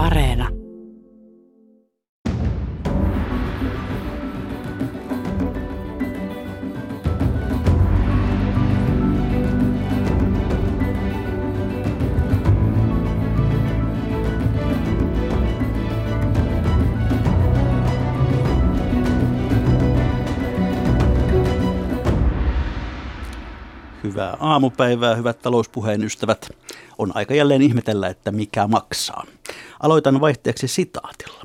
Areena. Hyvää aamupäivää, hyvät talouspuheen ystävät. On aika jälleen ihmetellä, että mikä maksaa. Aloitan vaihteeksi sitaatilla.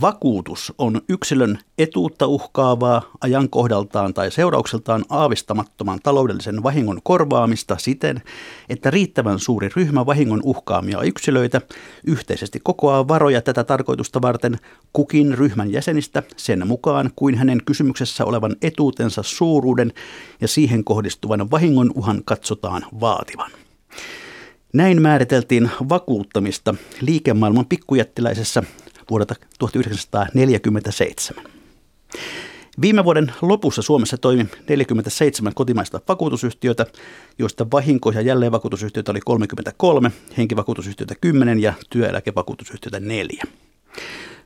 Vakuutus on yksilön etuutta uhkaavaa ajankohdaltaan tai seuraukseltaan aavistamattoman taloudellisen vahingon korvaamista siten, että riittävän suuri ryhmä vahingon uhkaamia yksilöitä yhteisesti kokoaa varoja tätä tarkoitusta varten kukin ryhmän jäsenistä sen mukaan kuin hänen kysymyksessä olevan etuutensa suuruuden ja siihen kohdistuvan vahingon uhan katsotaan vaativan. Näin määriteltiin vakuuttamista liikemaailman pikkujättiläisessä vuodelta 1947. Viime vuoden lopussa Suomessa toimi 47 kotimaista vakuutusyhtiötä, joista vahinko- ja jälleenvakuutusyhtiöitä oli 33, henkivakuutusyhtiöitä 10 ja työeläkevakuutusyhtiöitä 4.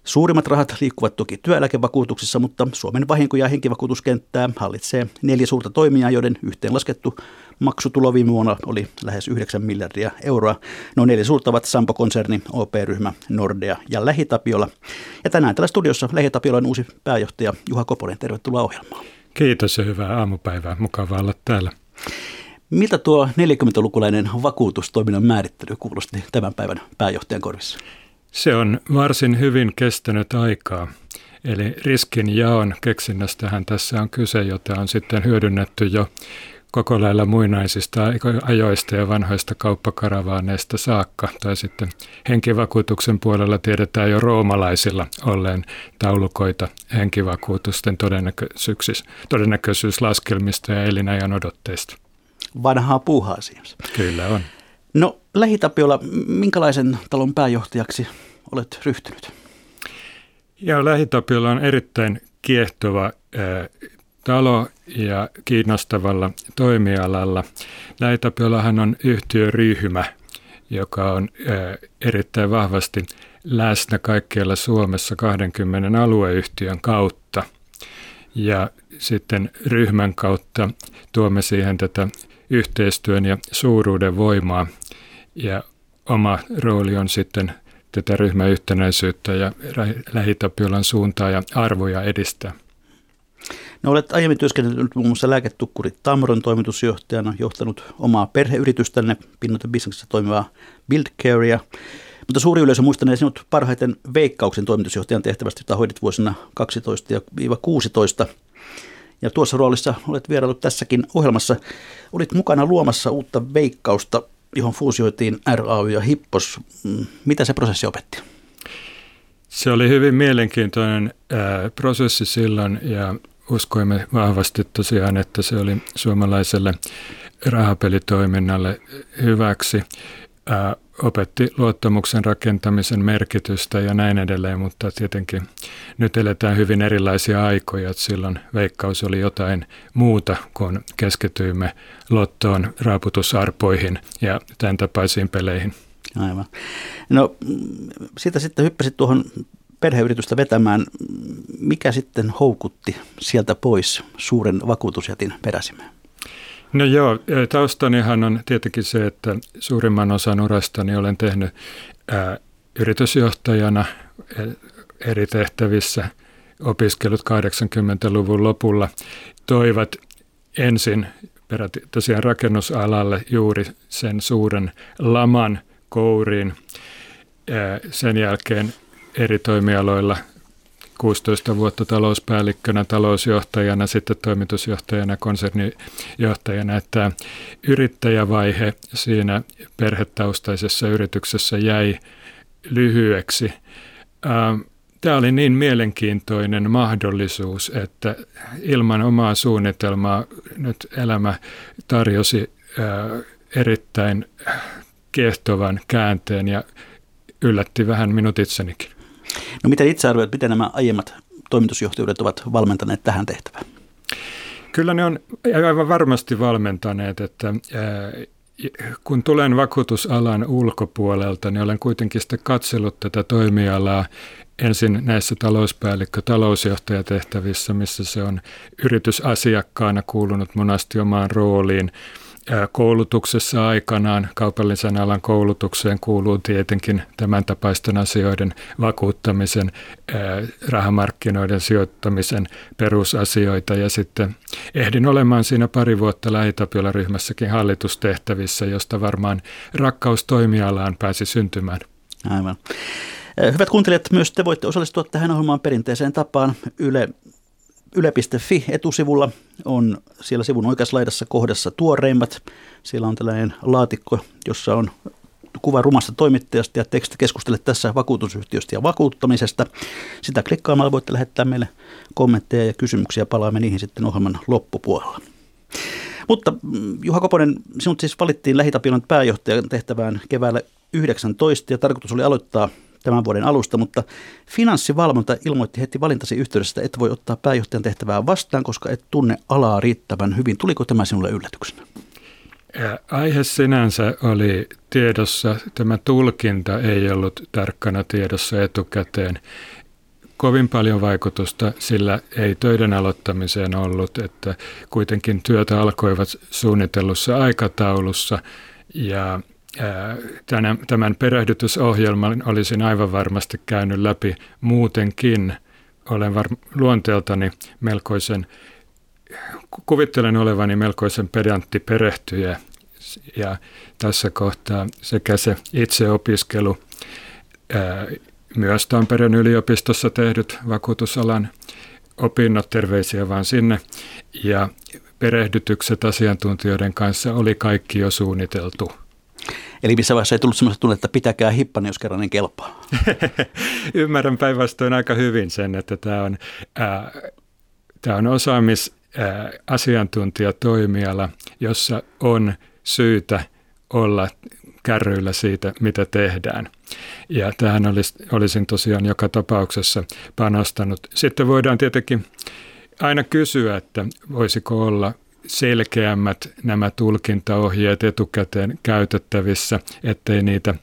Suurimmat rahat liikkuvat toki työeläkevakuutuksissa, mutta Suomen vahinko- ja henkivakuutuskenttää hallitsee neljä suurta toimijaa, joiden yhteenlaskettu maksutulo viime vuonna oli lähes 9 miljardia euroa. No neljä suurta ovat Sampo-konserni, OP-ryhmä, Nordea ja Lähitapiola. Ja tänään täällä studiossa Lähitapiolan uusi pääjohtaja Juha Koponen, tervetuloa ohjelmaan. Kiitos ja hyvää aamupäivää. Mukava olla täällä. Miltä tuo 40-lukulainen vakuutustoiminnan määrittely kuulosti tämän päivän pääjohtajan korvissa? Se on varsin hyvin kestänyt aikaa. Eli riskin jaon keksinnästähän tässä on kyse, jota on sitten hyödynnetty jo koko lailla muinaisista ajoista ja vanhoista kauppakaravaneista saakka. Tai sitten henkivakuutuksen puolella tiedetään jo roomalaisilla olleen taulukoita henkivakuutusten todennäköisyyslaskelmista ja elinajan odotteista. Vanhaa puuhaa siis. Kyllä on. No Lähitapiola, minkälaisen talon pääjohtajaksi olet ryhtynyt? Ja Lähitapiola on erittäin kiehtova talo ja kiinnostavalla toimialalla. Lähitapiolahan on yhtiöryhmä, joka on erittäin vahvasti läsnä kaikkialla Suomessa 20 alueyhtiön kautta. Ja sitten ryhmän kautta tuomme siihen tätä yhteistyön ja suuruuden voimaa ja oma rooli on sitten tätä ryhmäyhtenäisyyttä ja lähitapiolan suuntaa ja arvoja edistää. No olet aiemmin työskennellyt muun muassa lääketukkuri Tamron toimitusjohtajana, johtanut omaa perheyritystänne, pinnoiten bisneksessä toimivaa Buildcarea, mutta suuri yleisö muistanee sinut parhaiten Veikkauksen toimitusjohtajan tehtävästä, jota hoidit vuosina 12-16. Ja tuossa roolissa olet vierailut tässäkin ohjelmassa. Olit mukana luomassa uutta Veikkausta johon fuusioitiin RAY ja Hippos. Mm, mitä se prosessi opetti? Se oli hyvin mielenkiintoinen ää, prosessi silloin ja uskoimme vahvasti tosiaan, että se oli suomalaiselle rahapelitoiminnalle hyväksi. Ää, opetti luottamuksen rakentamisen merkitystä ja näin edelleen, mutta tietenkin nyt eletään hyvin erilaisia aikoja. Että silloin veikkaus oli jotain muuta, kun keskityimme lottoon, raaputusarpoihin ja tämän tapaisiin peleihin. Aivan. No siitä sitten hyppäsit tuohon perheyritystä vetämään. Mikä sitten houkutti sieltä pois suuren vakuutusjätin peräsimeen? No joo, taustanihan on tietenkin se, että suurimman osan urastani olen tehnyt yritysjohtajana eri tehtävissä. Opiskelut 80-luvun lopulla toivat ensin peräti tosiaan rakennusalalle juuri sen suuren laman kouriin. Sen jälkeen eri toimialoilla 16 vuotta talouspäällikkönä, talousjohtajana, sitten toimitusjohtajana, konsernijohtajana, että yrittäjävaihe siinä perhetaustaisessa yrityksessä jäi lyhyeksi. Ähm, tämä oli niin mielenkiintoinen mahdollisuus, että ilman omaa suunnitelmaa nyt elämä tarjosi äh, erittäin kiehtovan käänteen ja yllätti vähän minut itsenikin. No miten itse arvioit, miten nämä aiemmat toimitusjohtajuudet ovat valmentaneet tähän tehtävään? Kyllä ne on aivan varmasti valmentaneet, että kun tulen vakuutusalan ulkopuolelta, niin olen kuitenkin sitten katsellut tätä toimialaa ensin näissä talouspäällikkö- talousjohtajatehtävissä, missä se on yritysasiakkaana kuulunut monasti omaan rooliin – koulutuksessa aikanaan kaupallisen alan koulutukseen kuuluu tietenkin tämän tapaisten asioiden vakuuttamisen, rahamarkkinoiden sijoittamisen perusasioita ja sitten ehdin olemaan siinä pari vuotta lähitapiola-ryhmässäkin hallitustehtävissä, josta varmaan rakkaus toimialaan pääsi syntymään. Aivan. Hyvät kuuntelijat, myös te voitte osallistua tähän ohjelmaan perinteiseen tapaan Yle Yle.fi etusivulla on siellä sivun oikeassa laidassa kohdassa tuoreimmat. Siellä on tällainen laatikko, jossa on kuva rumasta toimittajasta ja teksti keskustele tässä vakuutusyhtiöstä ja vakuuttamisesta. Sitä klikkaamalla voitte lähettää meille kommentteja ja kysymyksiä. Palaamme niihin sitten ohjelman loppupuolella. Mutta mm, Juha Koponen, sinut siis valittiin lähitapiolan pääjohtajan tehtävään keväällä 19 ja tarkoitus oli aloittaa tämän vuoden alusta, mutta finanssivalvonta ilmoitti heti valintasi yhteydessä, että et voi ottaa pääjohtajan tehtävää vastaan, koska et tunne alaa riittävän hyvin. Tuliko tämä sinulle yllätyksenä? Aihe sinänsä oli tiedossa, tämä tulkinta ei ollut tarkkana tiedossa etukäteen. Kovin paljon vaikutusta sillä ei töiden aloittamiseen ollut, että kuitenkin työtä alkoivat suunnitellussa aikataulussa ja tämän perehdytysohjelman olisin aivan varmasti käynyt läpi muutenkin. Olen var- luonteeltani melkoisen, kuvittelen olevani melkoisen pedantti perehtyjä. Ja tässä kohtaa sekä se itseopiskelu, myös Tampereen yliopistossa tehdyt vakuutusalan opinnot, terveisiä vaan sinne, ja perehdytykset asiantuntijoiden kanssa oli kaikki jo suunniteltu – Eli missä vaiheessa ei tullut sellaista tunnetta, että pitäkää hippani, jos kerran niin kelpaa. Ymmärrän päinvastoin aika hyvin sen, että tämä on, äh, tämä on osaamis äh, jossa on syytä olla kärryillä siitä, mitä tehdään. Ja tähän olis, olisin tosiaan joka tapauksessa panostanut. Sitten voidaan tietenkin aina kysyä, että voisiko olla selkeämmät nämä tulkintaohjeet etukäteen käytettävissä, ettei niitä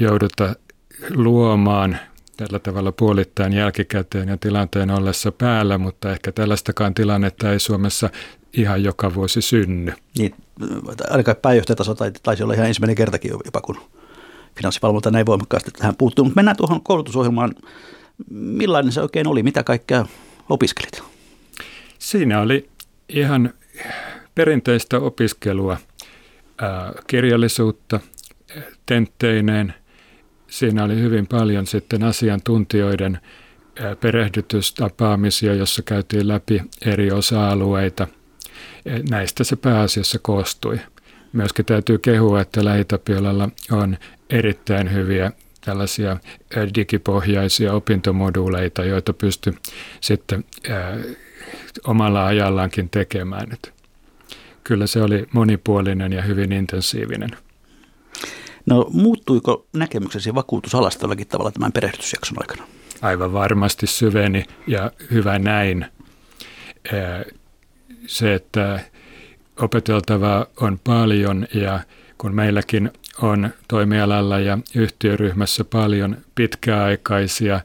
jouduta luomaan tällä tavalla puolittain jälkikäteen ja tilanteen ollessa päällä, mutta ehkä tällaistakaan tilannetta ei Suomessa ihan joka vuosi synny. Niin, ainakaan pääjohtajataso taisi olla ihan ensimmäinen kertakin jopa, kun finanssivalvonta näin voimakkaasti tähän puuttuu. Mutta mennään tuohon koulutusohjelmaan. Millainen se oikein oli? Mitä kaikkea opiskelit? Siinä oli ihan perinteistä opiskelua, kirjallisuutta tentteineen. Siinä oli hyvin paljon sitten asiantuntijoiden perehdytystapaamisia, jossa käytiin läpi eri osa-alueita. Näistä se pääasiassa koostui. Myöskin täytyy kehua, että Lähitapiolalla on erittäin hyviä tällaisia digipohjaisia opintomoduuleita, joita pystyy sitten omalla ajallaankin tekemään. Että kyllä se oli monipuolinen ja hyvin intensiivinen. No muuttuiko näkemyksesi vakuutusalasta jollakin tavalla tämän perehdytysjakson aikana? Aivan varmasti syveni ja hyvä näin. Se, että opeteltavaa on paljon ja kun meilläkin on toimialalla ja yhtiöryhmässä paljon pitkäaikaisia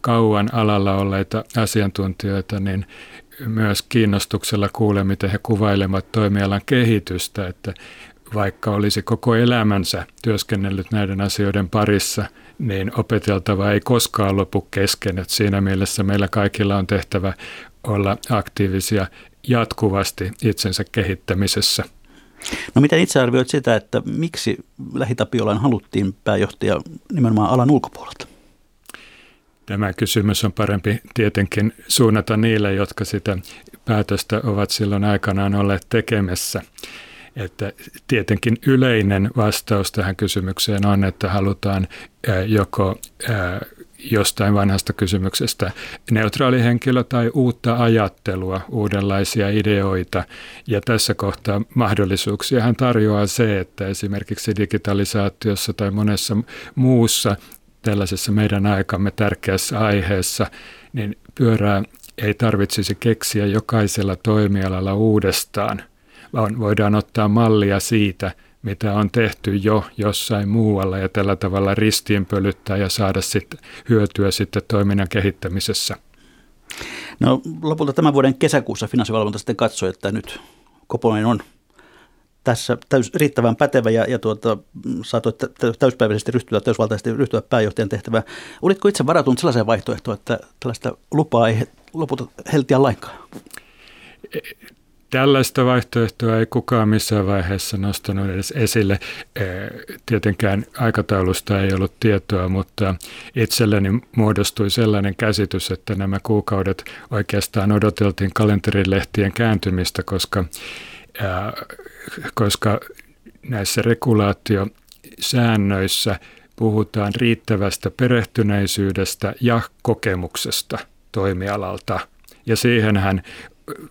kauan alalla olleita asiantuntijoita, niin myös kiinnostuksella kuulee, miten he kuvailevat toimialan kehitystä, että vaikka olisi koko elämänsä työskennellyt näiden asioiden parissa, niin opeteltava ei koskaan lopu kesken. Että siinä mielessä meillä kaikilla on tehtävä olla aktiivisia jatkuvasti itsensä kehittämisessä. No miten itse arvioit sitä, että miksi Lähitapiolan haluttiin pääjohtaja nimenomaan alan ulkopuolelta? Tämä kysymys on parempi tietenkin suunnata niille, jotka sitä päätöstä ovat silloin aikanaan olleet tekemässä. Että tietenkin yleinen vastaus tähän kysymykseen on, että halutaan joko jostain vanhasta kysymyksestä neutraali henkilö tai uutta ajattelua, uudenlaisia ideoita. Ja tässä kohtaa mahdollisuuksia hän tarjoaa se, että esimerkiksi digitalisaatiossa tai monessa muussa tällaisessa meidän aikamme tärkeässä aiheessa, niin pyörää ei tarvitsisi keksiä jokaisella toimialalla uudestaan, vaan voidaan ottaa mallia siitä, mitä on tehty jo jossain muualla ja tällä tavalla ristiinpölyttää ja saada sitten hyötyä sitten toiminnan kehittämisessä. No lopulta tämän vuoden kesäkuussa finanssivalvonta sitten katsoi, että nyt Koponen on tässä täys, riittävän pätevä ja, ja tuota, saatoit täyspäiväisesti ryhtyä, täysvaltaisesti ryhtyä pääjohtajan tehtävään. Olitko itse varautunut sellaiseen vaihtoehtoon, että tällaista lupaa ei lopulta heltiä lainkaan? Tällaista vaihtoehtoa ei kukaan missään vaiheessa nostanut edes esille. Tietenkään aikataulusta ei ollut tietoa, mutta itselleni muodostui sellainen käsitys, että nämä kuukaudet oikeastaan odoteltiin kalenterilehtien kääntymistä, koska koska näissä regulaatiosäännöissä puhutaan riittävästä perehtyneisyydestä ja kokemuksesta toimialalta. Ja siihenhän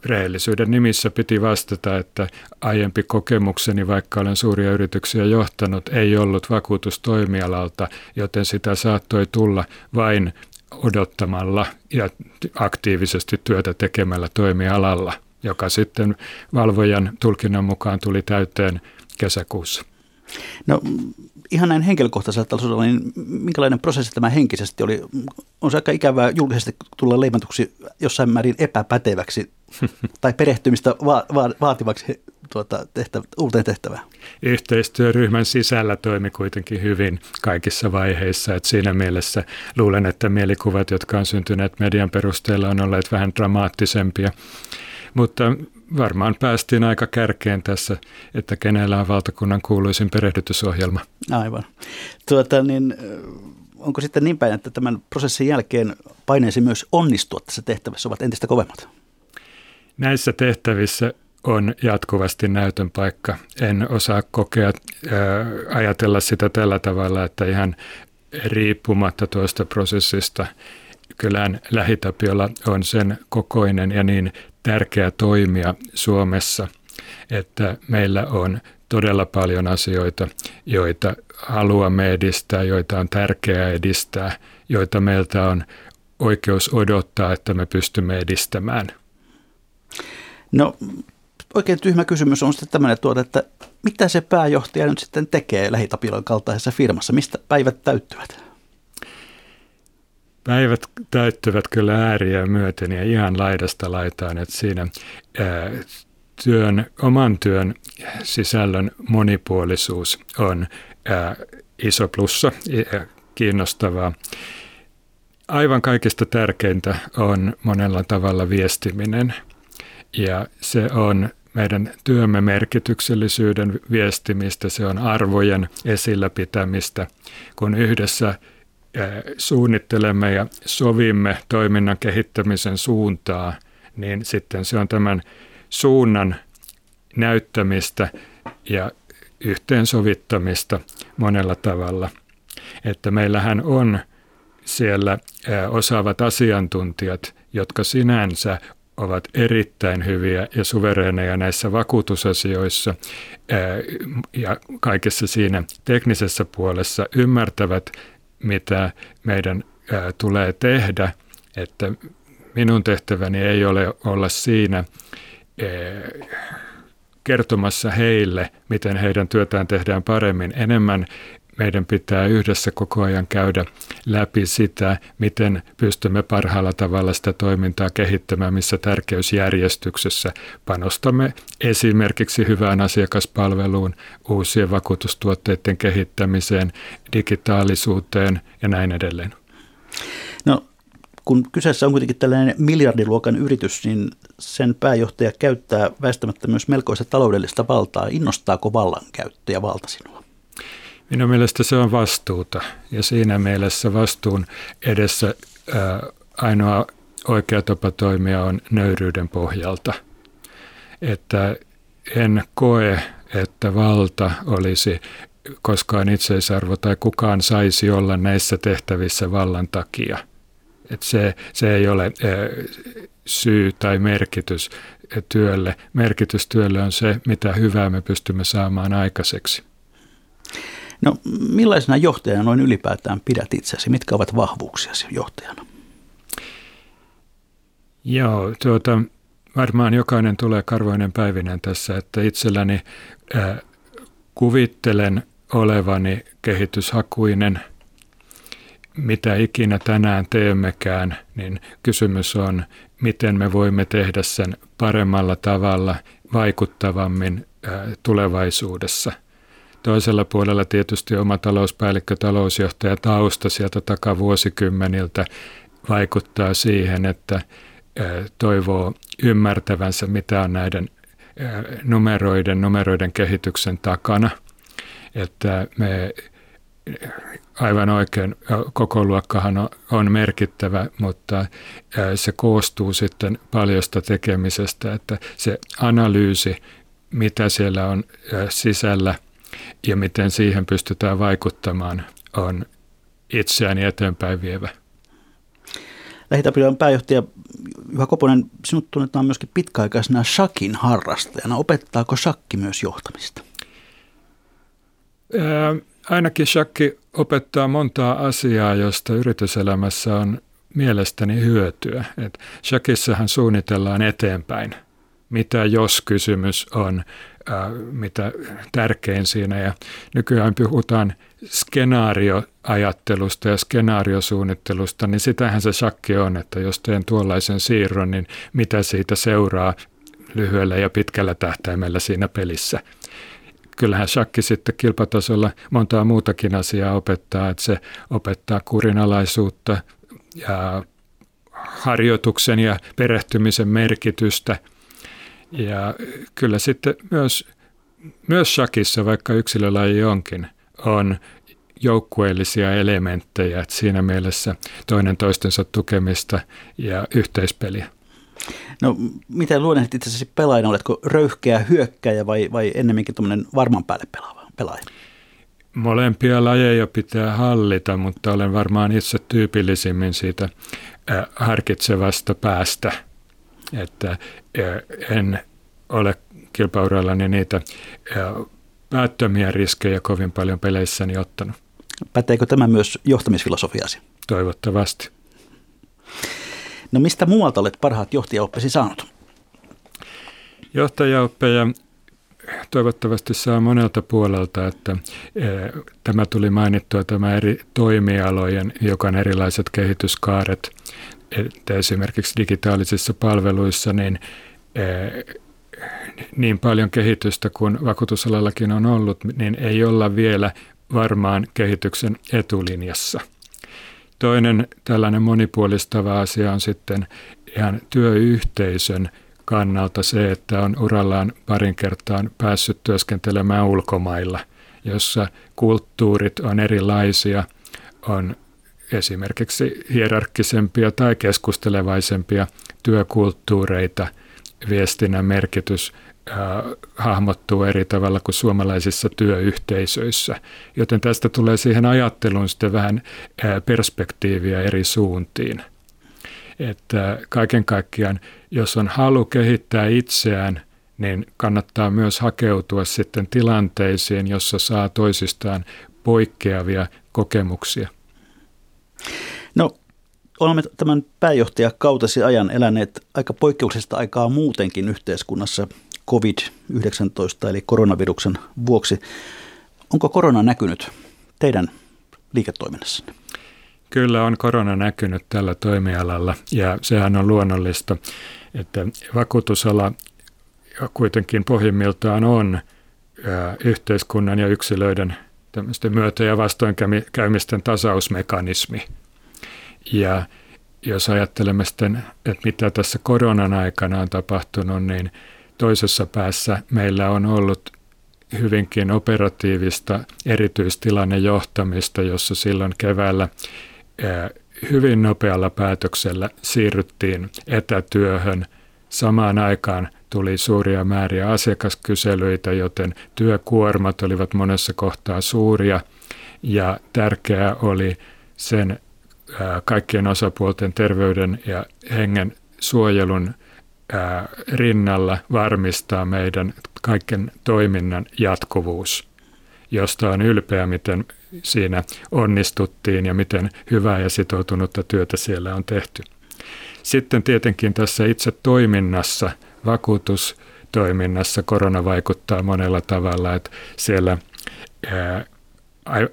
rehellisyyden nimissä piti vastata, että aiempi kokemukseni, vaikka olen suuria yrityksiä johtanut, ei ollut vakuutustoimialalta, joten sitä saattoi tulla vain odottamalla ja aktiivisesti työtä tekemällä toimialalla joka sitten valvojan tulkinnan mukaan tuli täyteen kesäkuussa. No ihan näin henkilökohtaisella tasolla, niin minkälainen prosessi tämä henkisesti oli? On se aika ikävää julkisesti tulla leimatuksi jossain määrin epäpäteväksi tai perehtymistä va- va- vaativaksi tuota, tehtävä, uuteen tehtävään. Yhteistyöryhmän sisällä toimi kuitenkin hyvin kaikissa vaiheissa. Et siinä mielessä luulen, että mielikuvat, jotka on syntyneet median perusteella, on olleet vähän dramaattisempia. Mutta varmaan päästiin aika kärkeen tässä, että kenellä on valtakunnan kuuluisin perehdytysohjelma. Aivan. Tuota, niin, onko sitten niin päin, että tämän prosessin jälkeen paineesi myös onnistua tässä tehtävässä ovat entistä kovemmat? Näissä tehtävissä on jatkuvasti näytön paikka. En osaa kokea, ää, ajatella sitä tällä tavalla, että ihan riippumatta tuosta prosessista kylään Lähitapiola on sen kokoinen ja niin tärkeä toimia Suomessa, että meillä on todella paljon asioita, joita haluamme edistää, joita on tärkeää edistää, joita meiltä on oikeus odottaa, että me pystymme edistämään. No oikein tyhmä kysymys on sitten tämmöinen tuota, että mitä se pääjohtaja nyt sitten tekee lähitapilan kaltaisessa firmassa? Mistä päivät täyttyvät? Päivät täyttyvät kyllä ääriä myöten ja ihan laidasta laitaan, että siinä työn, oman työn sisällön monipuolisuus on iso plussa ja kiinnostavaa. Aivan kaikista tärkeintä on monella tavalla viestiminen ja se on meidän työmme merkityksellisyyden viestimistä, se on arvojen esillä pitämistä, kun yhdessä suunnittelemme ja sovimme toiminnan kehittämisen suuntaa, niin sitten se on tämän suunnan näyttämistä ja yhteensovittamista monella tavalla. Että meillähän on siellä osaavat asiantuntijat, jotka sinänsä ovat erittäin hyviä ja suvereeneja näissä vakuutusasioissa ja kaikessa siinä teknisessä puolessa ymmärtävät mitä meidän tulee tehdä, että minun tehtäväni ei ole olla siinä kertomassa heille, miten heidän työtään tehdään paremmin. Enemmän meidän pitää yhdessä koko ajan käydä läpi sitä, miten pystymme parhaalla tavalla sitä toimintaa kehittämään, missä tärkeysjärjestyksessä panostamme esimerkiksi hyvään asiakaspalveluun, uusien vakuutustuotteiden kehittämiseen, digitaalisuuteen ja näin edelleen. No, kun kyseessä on kuitenkin tällainen miljardiluokan yritys, niin sen pääjohtaja käyttää väistämättä myös melkoista taloudellista valtaa. Innostaako vallankäyttö ja valta sinua? Minun mielestä se on vastuuta ja siinä mielessä vastuun edessä ää, ainoa oikea tapa toimia on nöyryyden pohjalta. Että en koe, että valta olisi koskaan itseisarvo tai kukaan saisi olla näissä tehtävissä vallan takia. Että se, se ei ole ää, syy tai merkitys työlle. Merkitys työlle on se, mitä hyvää me pystymme saamaan aikaiseksi. No millaisena johtajana noin ylipäätään pidät itseäsi? Mitkä ovat vahvuuksiasi johtajana? Joo, tuota, varmaan jokainen tulee karvoinen päivinen tässä, että itselläni ää, kuvittelen olevani kehityshakuinen, mitä ikinä tänään teemmekään, niin kysymys on, miten me voimme tehdä sen paremmalla tavalla, vaikuttavammin ää, tulevaisuudessa. Toisella puolella tietysti oma talouspäällikkö, talousjohtaja tausta sieltä takavuosikymmeniltä vaikuttaa siihen, että toivoo ymmärtävänsä, mitä on näiden numeroiden, numeroiden kehityksen takana. Että me aivan oikein, koko luokkahan on merkittävä, mutta se koostuu sitten paljosta tekemisestä, että se analyysi, mitä siellä on sisällä ja miten siihen pystytään vaikuttamaan, on itseäni eteenpäin vievä. Lähitapilan pääjohtaja Juha Koponen, sinut tunnetaan myöskin pitkäaikaisena shakin harrastajana. Opettaako shakki myös johtamista? Ää, ainakin shakki opettaa montaa asiaa, josta yrityselämässä on mielestäni hyötyä. Et shakissahan suunnitellaan eteenpäin. Mitä jos kysymys on, mitä tärkein siinä. Ja nykyään puhutaan skenaarioajattelusta ja skenaariosuunnittelusta, niin sitähän se shakki on, että jos teen tuollaisen siirron, niin mitä siitä seuraa lyhyellä ja pitkällä tähtäimellä siinä pelissä. Kyllähän shakki sitten kilpatasolla montaa muutakin asiaa opettaa, että se opettaa kurinalaisuutta ja harjoituksen ja perehtymisen merkitystä. Ja kyllä sitten myös, myös shakissa, vaikka yksilölaji onkin, on joukkueellisia elementtejä, että siinä mielessä toinen toistensa tukemista ja yhteispeliä. No miten luonnehdit itse pelaajana, oletko röyhkeä hyökkäjä vai, vai ennemminkin tuommoinen varman päälle pelaava, pelaaja? Molempia lajeja pitää hallita, mutta olen varmaan itse tyypillisimmin siitä äh, harkitsevasta päästä, että en ole kilpaurallani niitä päättömiä riskejä kovin paljon peleissäni ottanut. Päteekö tämä myös johtamisfilosofiasi? Toivottavasti. No mistä muualta olet parhaat johtajaoppesi saanut? Johtajaoppeja toivottavasti saa monelta puolelta, että tämä tuli mainittua, tämä eri toimialojen, joka on erilaiset kehityskaaret, että esimerkiksi digitaalisissa palveluissa, niin e, niin paljon kehitystä kuin vakuutusalallakin on ollut, niin ei olla vielä varmaan kehityksen etulinjassa. Toinen tällainen monipuolistava asia on sitten ihan työyhteisön kannalta se, että on urallaan parin kertaan päässyt työskentelemään ulkomailla, jossa kulttuurit on erilaisia, on esimerkiksi hierarkkisempia tai keskustelevaisempia työkulttuureita – viestinnän merkitys äh, hahmottuu eri tavalla kuin suomalaisissa työyhteisöissä. Joten tästä tulee siihen ajatteluun sitten vähän äh, perspektiiviä eri suuntiin. Että kaiken kaikkiaan, jos on halu kehittää itseään, niin kannattaa myös hakeutua sitten tilanteisiin, jossa saa toisistaan poikkeavia kokemuksia. No olemme tämän pääjohtajakautesi ajan eläneet aika poikkeuksellista aikaa muutenkin yhteiskunnassa COVID-19 eli koronaviruksen vuoksi. Onko korona näkynyt teidän liiketoiminnassanne? Kyllä on korona näkynyt tällä toimialalla ja sehän on luonnollista, että vakuutusala kuitenkin pohjimmiltaan on yhteiskunnan ja yksilöiden myötä- ja vastoinkäymisten tasausmekanismi – ja jos ajattelemme sitten, että mitä tässä koronan aikana on tapahtunut, niin toisessa päässä meillä on ollut hyvinkin operatiivista erityistilannejohtamista, jossa silloin keväällä hyvin nopealla päätöksellä siirryttiin etätyöhön. Samaan aikaan tuli suuria määriä asiakaskyselyitä, joten työkuormat olivat monessa kohtaa suuria ja tärkeää oli sen kaikkien osapuolten terveyden ja hengen suojelun rinnalla varmistaa meidän kaiken toiminnan jatkuvuus, josta on ylpeä, miten siinä onnistuttiin ja miten hyvää ja sitoutunutta työtä siellä on tehty. sitten tietenkin tässä itse toiminnassa, vakuutustoiminnassa korona vaikuttaa monella tavalla, että siellä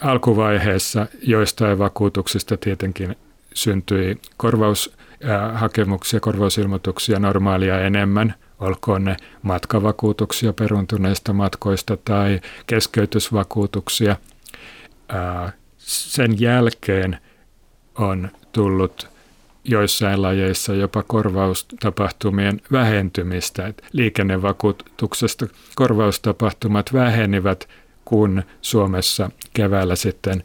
alkuvaiheessa joistain vakuutuksista tietenkin syntyi korvaushakemuksia, korvausilmoituksia normaalia enemmän, olkoon ne matkavakuutuksia peruntuneista matkoista tai keskeytysvakuutuksia. Sen jälkeen on tullut joissain lajeissa jopa korvaustapahtumien vähentymistä. Et liikennevakuutuksesta korvaustapahtumat vähenivät, kun Suomessa keväällä sitten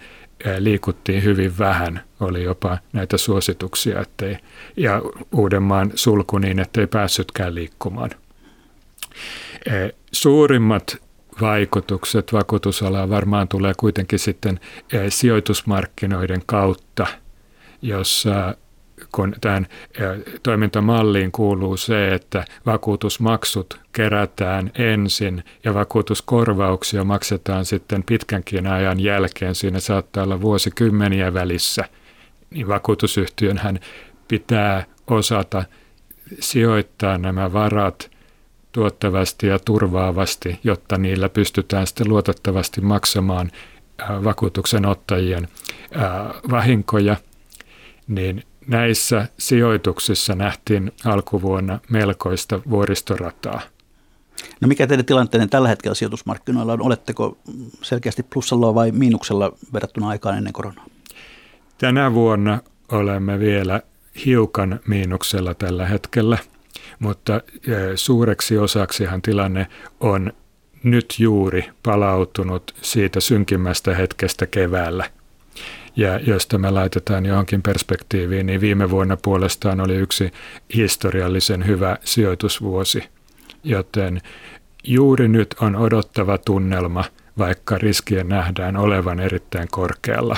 liikuttiin hyvin vähän. Oli jopa näitä suosituksia, ettei, ja Uudenmaan sulku niin, ettei päässytkään liikkumaan. Suurimmat vaikutukset vakuutusalaan varmaan tulee kuitenkin sitten sijoitusmarkkinoiden kautta, jossa kun tämän toimintamalliin kuuluu se, että vakuutusmaksut kerätään ensin ja vakuutuskorvauksia maksetaan sitten pitkänkin ajan jälkeen, siinä saattaa olla vuosikymmeniä välissä, niin vakuutusyhtiön hän pitää osata sijoittaa nämä varat tuottavasti ja turvaavasti, jotta niillä pystytään sitten luotettavasti maksamaan vakuutuksen ottajien vahinkoja, niin Näissä sijoituksissa nähtiin alkuvuonna melkoista vuoristorataa. No mikä teidän tilanteenne tällä hetkellä sijoitusmarkkinoilla on? Oletteko selkeästi plussalla vai miinuksella verrattuna aikaan ennen koronaa? Tänä vuonna olemme vielä hiukan miinuksella tällä hetkellä, mutta suureksi osaksihan tilanne on nyt juuri palautunut siitä synkimmästä hetkestä keväällä – ja jos tämä laitetaan johonkin perspektiiviin, niin viime vuonna puolestaan oli yksi historiallisen hyvä sijoitusvuosi. Joten juuri nyt on odottava tunnelma, vaikka riskien nähdään olevan erittäin korkealla.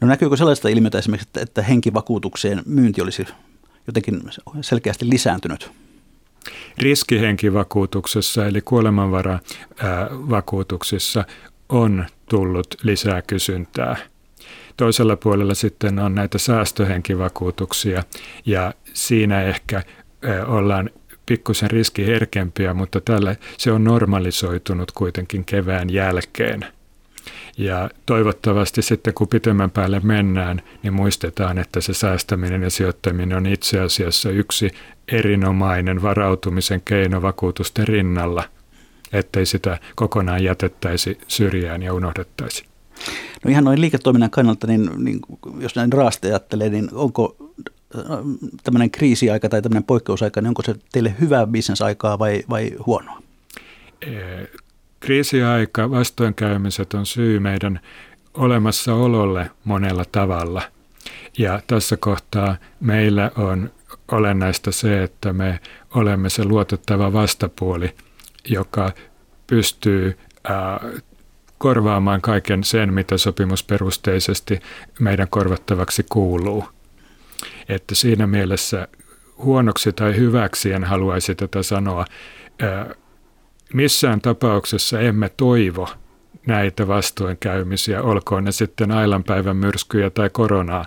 No näkyykö sellaista ilmiötä esimerkiksi, että, että henkivakuutukseen myynti olisi jotenkin selkeästi lisääntynyt? Riskihenkivakuutuksessa eli kuolemanvaravakuutuksissa on tullut lisää kysyntää. Toisella puolella sitten on näitä säästöhenkivakuutuksia ja siinä ehkä ollaan pikkusen riskiherkempiä, mutta tällä se on normalisoitunut kuitenkin kevään jälkeen. Ja toivottavasti sitten kun pitemmän päälle mennään, niin muistetaan, että se säästäminen ja sijoittaminen on itse asiassa yksi erinomainen varautumisen keino vakuutusten rinnalla, ettei sitä kokonaan jätettäisi syrjään ja unohdettaisi. No ihan noin liiketoiminnan kannalta, niin, niin jos näin raasti ajattelee, niin onko äh, tämmöinen kriisiaika tai tämmöinen poikkeusaika, niin onko se teille hyvää bisnesaikaa vai, vai huonoa? Kriisiaika, vastoinkäymiset on syy meidän olemassaololle monella tavalla. Ja tässä kohtaa meillä on olennaista se, että me olemme se luotettava vastapuoli, joka pystyy korvaamaan kaiken sen, mitä sopimusperusteisesti meidän korvattavaksi kuuluu. Että siinä mielessä huonoksi tai hyväksi en haluaisi tätä sanoa. Missään tapauksessa emme toivo näitä vastoinkäymisiä, olkoon ne sitten ailanpäivän myrskyjä tai koronaa.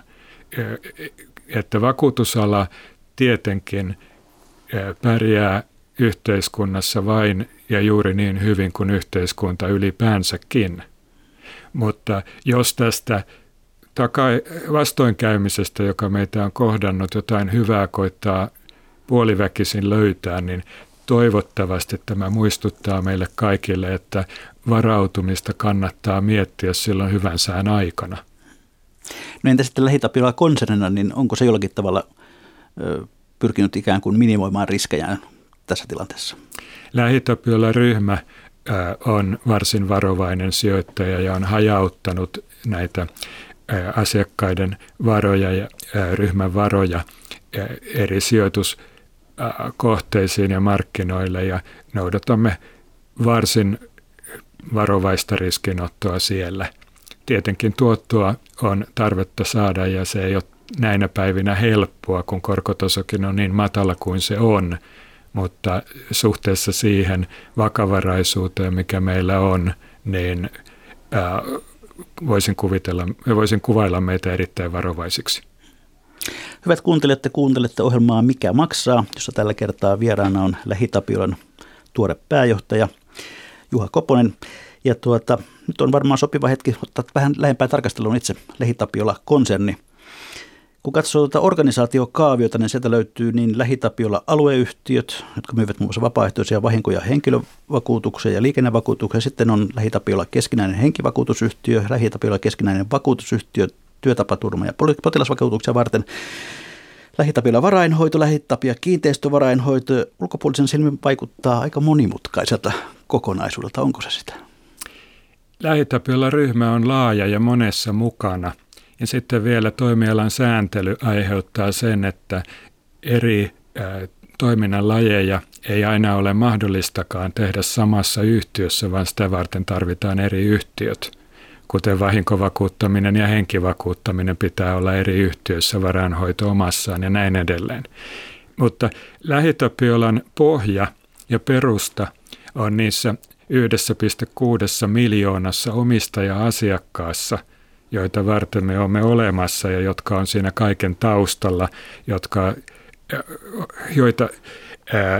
Että vakuutusala tietenkin pärjää yhteiskunnassa vain ja juuri niin hyvin kuin yhteiskunta ylipäänsäkin. Mutta jos tästä taka- vastoinkäymisestä, joka meitä on kohdannut, jotain hyvää koittaa puoliväkisin löytää, niin toivottavasti tämä muistuttaa meille kaikille, että varautumista kannattaa miettiä silloin hyvän sään aikana. No entä sitten lähitapiola konsernina, niin onko se jollakin tavalla pyrkinyt ikään kuin minimoimaan riskejään tässä tilanteessa? Lähitapiola-ryhmä on varsin varovainen sijoittaja ja on hajauttanut näitä asiakkaiden varoja ja ryhmän varoja eri sijoituskohteisiin ja markkinoille ja noudatamme varsin varovaista riskinottoa siellä. Tietenkin tuottoa on tarvetta saada ja se ei ole näinä päivinä helppoa, kun korkotasokin on niin matala kuin se on – mutta suhteessa siihen vakavaraisuuteen, mikä meillä on, niin ää, voisin, kuvitella, voisin kuvailla meitä erittäin varovaisiksi. Hyvät kuuntelijat, te kuuntelette ohjelmaa Mikä maksaa, jossa tällä kertaa vieraana on Lähitapiolan tuore pääjohtaja Juha Koponen. Ja tuota, nyt on varmaan sopiva hetki ottaa vähän lähempää tarkastelua itse Lähitapiola-konserni. Kun katsoo tuota organisaatiokaaviota, niin sieltä löytyy niin Lähitapiola alueyhtiöt, jotka myyvät muun muassa vapaaehtoisia vahinkoja henkilövakuutuksia ja liikennevakuutuksia. Sitten on Lähitapiola keskinäinen henkivakuutusyhtiö, Lähitapiola keskinäinen vakuutusyhtiö, työtapaturma- ja potilasvakuutuksia varten. Lähitapiola varainhoito, lähitapia kiinteistövarainhoito ulkopuolisen silmin vaikuttaa aika monimutkaiselta kokonaisuudelta. Onko se sitä? Lähitapiola ryhmä on laaja ja monessa mukana. Ja sitten vielä toimialan sääntely aiheuttaa sen, että eri toiminnan lajeja ei aina ole mahdollistakaan tehdä samassa yhtiössä, vaan sitä varten tarvitaan eri yhtiöt kuten vahinkovakuuttaminen ja henkivakuuttaminen pitää olla eri yhtiöissä varainhoito omassaan ja näin edelleen. Mutta lähitapiolan pohja ja perusta on niissä 1,6 miljoonassa omistaja-asiakkaassa, joita varten me olemme olemassa ja jotka on siinä kaiken taustalla, jotka, joita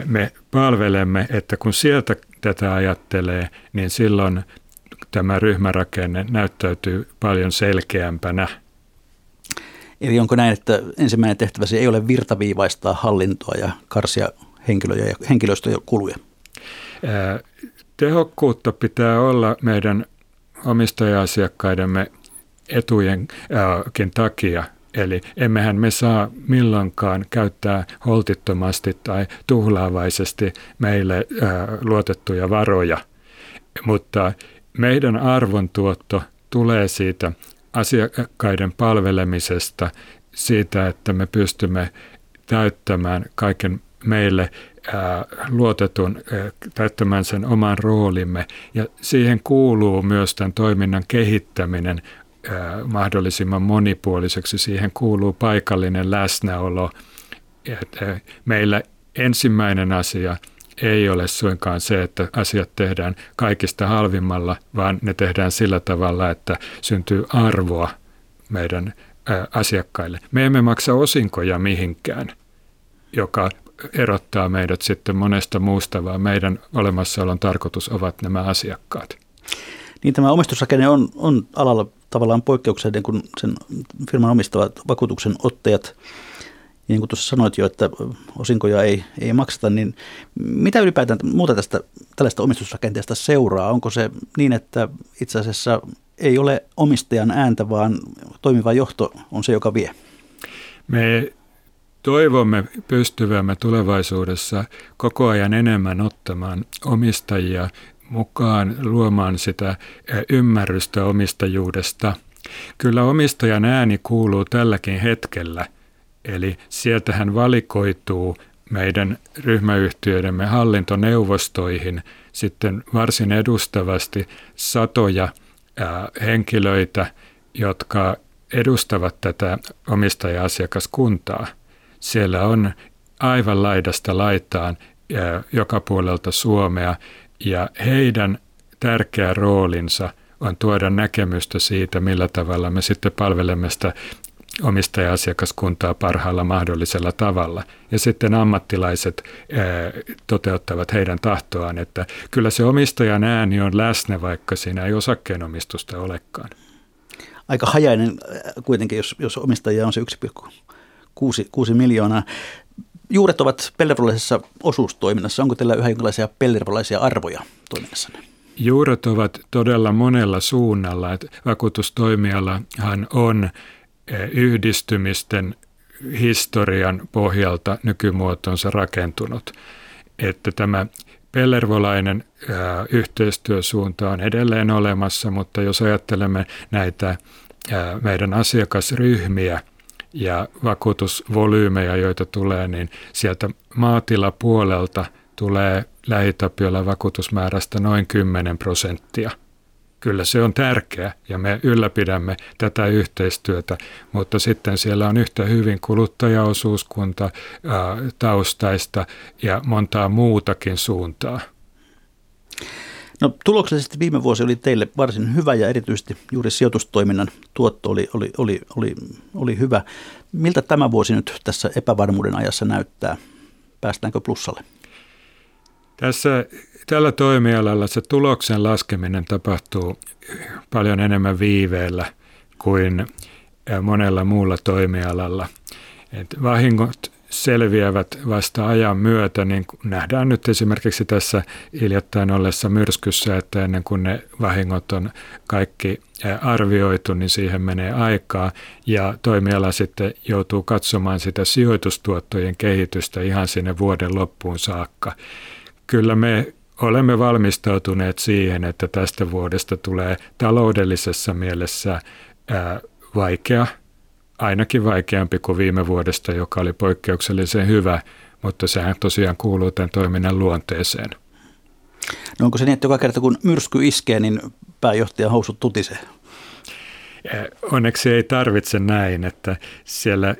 me palvelemme, että kun sieltä tätä ajattelee, niin silloin tämä ryhmärakenne näyttäytyy paljon selkeämpänä. Eli onko näin, että ensimmäinen tehtäväsi ei ole virtaviivaistaa hallintoa ja karsia henkilöjä ja henkilöstökuluja? Tehokkuutta pitää olla meidän omistaja-asiakkaidemme etujenkin takia. Eli emmehän me saa milloinkaan käyttää holtittomasti tai tuhlaavaisesti meille luotettuja varoja. Mutta meidän arvontuotto tulee siitä asiakkaiden palvelemisesta, siitä, että me pystymme täyttämään kaiken meille luotetun, ää, täyttämään sen oman roolimme. Ja siihen kuuluu myös tämän toiminnan kehittäminen mahdollisimman monipuoliseksi. Siihen kuuluu paikallinen läsnäolo. Meillä ensimmäinen asia – ei ole suinkaan se, että asiat tehdään kaikista halvimmalla, vaan ne tehdään sillä tavalla, että syntyy arvoa meidän asiakkaille. Me emme maksa osinkoja mihinkään, joka erottaa meidät sitten monesta muusta, vaan meidän olemassaolon tarkoitus ovat nämä asiakkaat. Niin tämä omistusrakenne on, on alalla tavallaan poikkeuksellinen, kun sen firman omistavat vakuutuksen ottajat – niin kuin tuossa sanoit jo, että osinkoja ei, ei makseta, niin mitä ylipäätään muuta tästä tällaista omistusrakenteesta seuraa? Onko se niin, että itse asiassa ei ole omistajan ääntä, vaan toimiva johto on se, joka vie? Me toivomme pystyvämme tulevaisuudessa koko ajan enemmän ottamaan omistajia mukaan luomaan sitä ymmärrystä omistajuudesta. Kyllä omistajan ääni kuuluu tälläkin hetkellä – Eli sieltähän valikoituu meidän ryhmäyhtiöidemme hallintoneuvostoihin sitten varsin edustavasti satoja henkilöitä, jotka edustavat tätä omistaja-asiakaskuntaa. Siellä on aivan laidasta laitaan joka puolelta Suomea ja heidän tärkeä roolinsa on tuoda näkemystä siitä, millä tavalla me sitten palvelemme sitä omistaja-asiakaskuntaa parhaalla mahdollisella tavalla. Ja sitten ammattilaiset ää, toteuttavat heidän tahtoaan, että kyllä se omistajan ääni on läsnä, vaikka siinä ei osakkeenomistusta olekaan. Aika hajainen kuitenkin, jos, jos omistajia on se 1,6 miljoonaa. Juuret ovat pellervolaisessa osuustoiminnassa. Onko teillä yhä jonkinlaisia pellervolaisia arvoja toiminnassanne? Juuret ovat todella monella suunnalla. Vakuutustoimialahan on yhdistymisten historian pohjalta nykymuotonsa rakentunut. Että tämä pellervolainen ää, yhteistyösuunta on edelleen olemassa, mutta jos ajattelemme näitä ää, meidän asiakasryhmiä ja vakuutusvolyymeja, joita tulee, niin sieltä maatilapuolelta tulee lähitapiolla vakuutusmäärästä noin 10 prosenttia – Kyllä se on tärkeä ja me ylläpidämme tätä yhteistyötä, mutta sitten siellä on yhtä hyvin kuluttajaosuuskunta taustaista ja montaa muutakin suuntaa. No tuloksellisesti viime vuosi oli teille varsin hyvä ja erityisesti juuri sijoitustoiminnan tuotto oli, oli, oli, oli, oli hyvä. Miltä tämä vuosi nyt tässä epävarmuuden ajassa näyttää? Päästäänkö plussalle? Tässä tällä toimialalla se tuloksen laskeminen tapahtuu paljon enemmän viiveellä kuin monella muulla toimialalla. Et vahingot selviävät vasta ajan myötä, niin nähdään nyt esimerkiksi tässä hiljattain ollessa myrskyssä, että ennen kuin ne vahingot on kaikki arvioitu, niin siihen menee aikaa ja toimiala sitten joutuu katsomaan sitä sijoitustuottojen kehitystä ihan sinne vuoden loppuun saakka. Kyllä me olemme valmistautuneet siihen, että tästä vuodesta tulee taloudellisessa mielessä vaikea, ainakin vaikeampi kuin viime vuodesta, joka oli poikkeuksellisen hyvä, mutta sehän tosiaan kuuluu tämän toiminnan luonteeseen. No onko se niin, että joka kerta kun myrsky iskee, niin pääjohtajan housut tutisee? Onneksi ei tarvitse näin, että siellä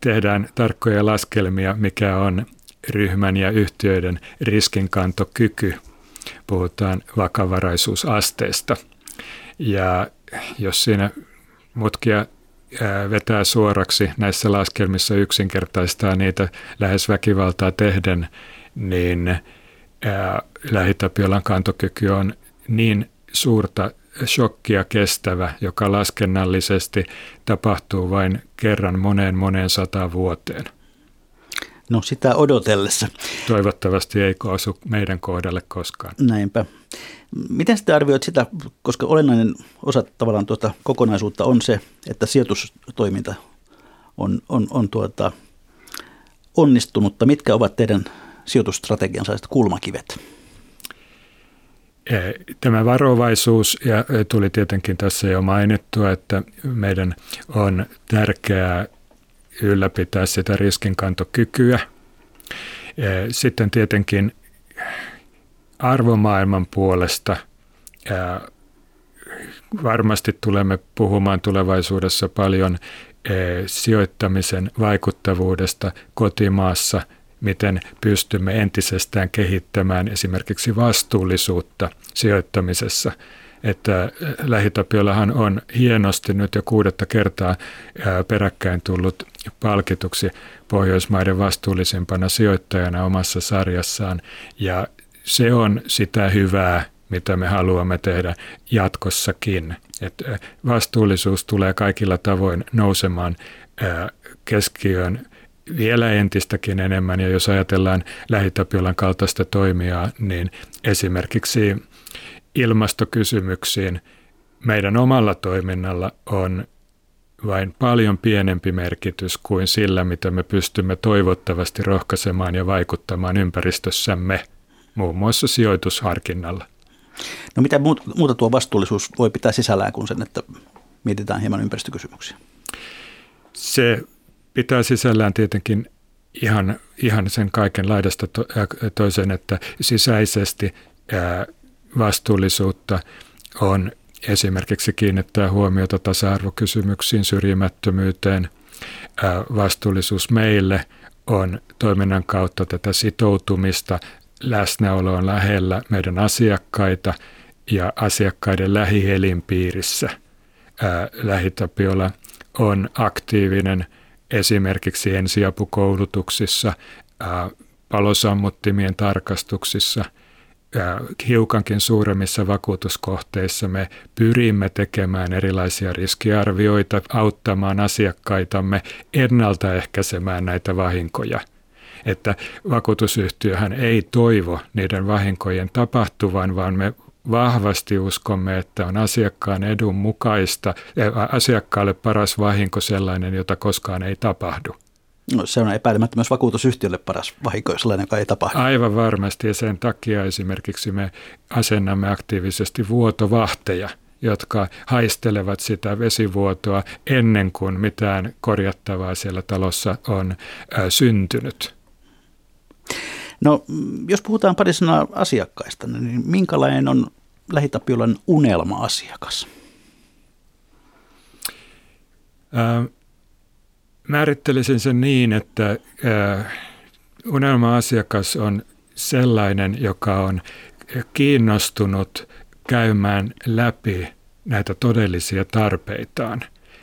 tehdään tarkkoja laskelmia, mikä on ryhmän ja yhtiöiden riskinkantokyky. Puhutaan vakavaraisuusasteesta. Ja jos siinä mutkia vetää suoraksi näissä laskelmissa yksinkertaistaa niitä lähes väkivaltaa tehden, niin lähitapiolan kantokyky on niin suurta shokkia kestävä, joka laskennallisesti tapahtuu vain kerran moneen moneen sata vuoteen. No sitä odotellessa. Toivottavasti ei osu meidän kohdalle koskaan. Näinpä. Miten sitten arvioit sitä, koska olennainen osa tavallaan tuota kokonaisuutta on se, että sijoitustoiminta on, on, on tuota, onnistunutta. Mitkä ovat teidän sijoitusstrategian kulmakivet? Tämä varovaisuus, ja tuli tietenkin tässä jo mainittua, että meidän on tärkeää ylläpitää sitä riskinkantokykyä. Sitten tietenkin arvomaailman puolesta varmasti tulemme puhumaan tulevaisuudessa paljon sijoittamisen vaikuttavuudesta kotimaassa, miten pystymme entisestään kehittämään esimerkiksi vastuullisuutta sijoittamisessa – että äh, Lähitapiolahan on hienosti nyt jo kuudetta kertaa äh, peräkkäin tullut palkituksi Pohjoismaiden vastuullisimpana sijoittajana omassa sarjassaan. Ja se on sitä hyvää, mitä me haluamme tehdä jatkossakin. Äh, vastuullisuus tulee kaikilla tavoin nousemaan keskiöön vielä entistäkin enemmän. Ja jos ajatellaan Lähitapiolan kaltaista toimijaa, niin esimerkiksi ilmastokysymyksiin meidän omalla toiminnalla on vain paljon pienempi merkitys kuin sillä, mitä me pystymme toivottavasti rohkaisemaan ja vaikuttamaan ympäristössämme, muun muassa sijoitusharkinnalla. No mitä muuta tuo vastuullisuus voi pitää sisällään kuin sen, että mietitään hieman ympäristökysymyksiä? Se pitää sisällään tietenkin ihan, ihan sen kaiken laidasta to, toiseen, että sisäisesti ää, vastuullisuutta on esimerkiksi kiinnittää huomiota tasa-arvokysymyksiin, syrjimättömyyteen. Vastuullisuus meille on toiminnan kautta tätä sitoutumista läsnäoloon lähellä meidän asiakkaita ja asiakkaiden lähielinpiirissä. Lähitapiola on aktiivinen esimerkiksi ensiapukoulutuksissa, palosammuttimien tarkastuksissa – hiukankin suuremmissa vakuutuskohteissa me pyrimme tekemään erilaisia riskiarvioita, auttamaan asiakkaitamme ennaltaehkäisemään näitä vahinkoja. Että vakuutusyhtiöhän ei toivo niiden vahinkojen tapahtuvan, vaan me vahvasti uskomme, että on asiakkaan edun mukaista, asiakkaalle paras vahinko sellainen, jota koskaan ei tapahdu. No, se on epäilemättä myös vakuutusyhtiölle paras vahinko, sellainen, joka ei tapahdu. Aivan varmasti ja sen takia esimerkiksi me asennamme aktiivisesti vuotovahteja, jotka haistelevat sitä vesivuotoa ennen kuin mitään korjattavaa siellä talossa on syntynyt. No, jos puhutaan pari sanaa asiakkaista, niin minkälainen on Lähitapiolan unelma-asiakas? Ä, Määrittelisin sen niin, että äh, unelma-asiakas on sellainen, joka on kiinnostunut käymään läpi näitä todellisia tarpeitaan.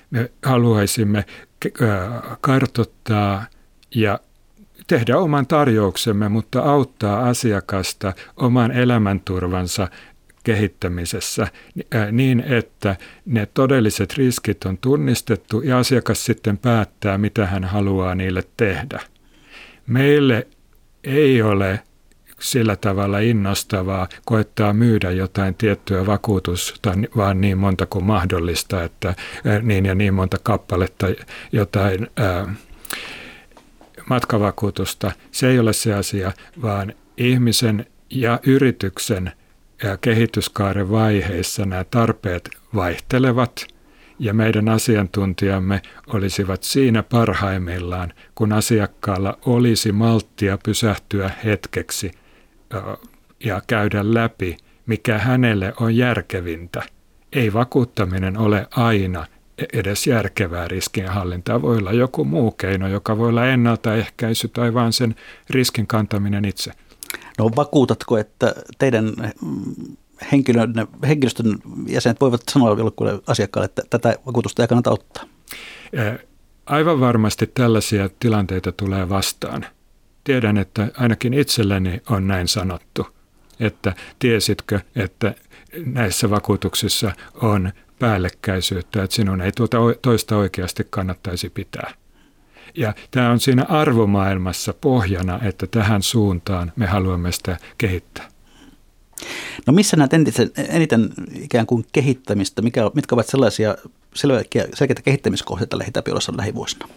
Me haluaisimme kartottaa ja tehdä oman tarjouksemme, mutta auttaa asiakasta oman elämänturvansa kehittämisessä niin, että ne todelliset riskit on tunnistettu ja asiakas sitten päättää, mitä hän haluaa niille tehdä. Meille ei ole sillä tavalla innostavaa koettaa myydä jotain tiettyä vakuutusta, vaan niin monta kuin mahdollista, että niin ja niin monta kappaletta jotain ää, matkavakuutusta. Se ei ole se asia, vaan ihmisen ja yrityksen ja kehityskaaren vaiheissa nämä tarpeet vaihtelevat ja meidän asiantuntijamme olisivat siinä parhaimmillaan, kun asiakkaalla olisi malttia pysähtyä hetkeksi ja käydä läpi, mikä hänelle on järkevintä. Ei vakuuttaminen ole aina edes järkevää riskinhallintaa. Voi olla joku muu keino, joka voi olla ennaltaehkäisy tai vain sen riskin kantaminen itse. No vakuutatko, että teidän mm, henkilön, henkilöstön jäsenet voivat sanoa jollekulle asiakkaalle, että tätä vakuutusta ei kannata ottaa? Aivan varmasti tällaisia tilanteita tulee vastaan. Tiedän, että ainakin itselleni on näin sanottu, että tiesitkö, että näissä vakuutuksissa on päällekkäisyyttä, että sinun ei tuota toista oikeasti kannattaisi pitää. Ja tämä on siinä arvomaailmassa pohjana, että tähän suuntaan me haluamme sitä kehittää. No missä näet eniten, eniten ikään kuin kehittämistä? Mikä, mitkä ovat sellaisia selkeitä kehittämiskohteita lähitapiollassa lähivuosina?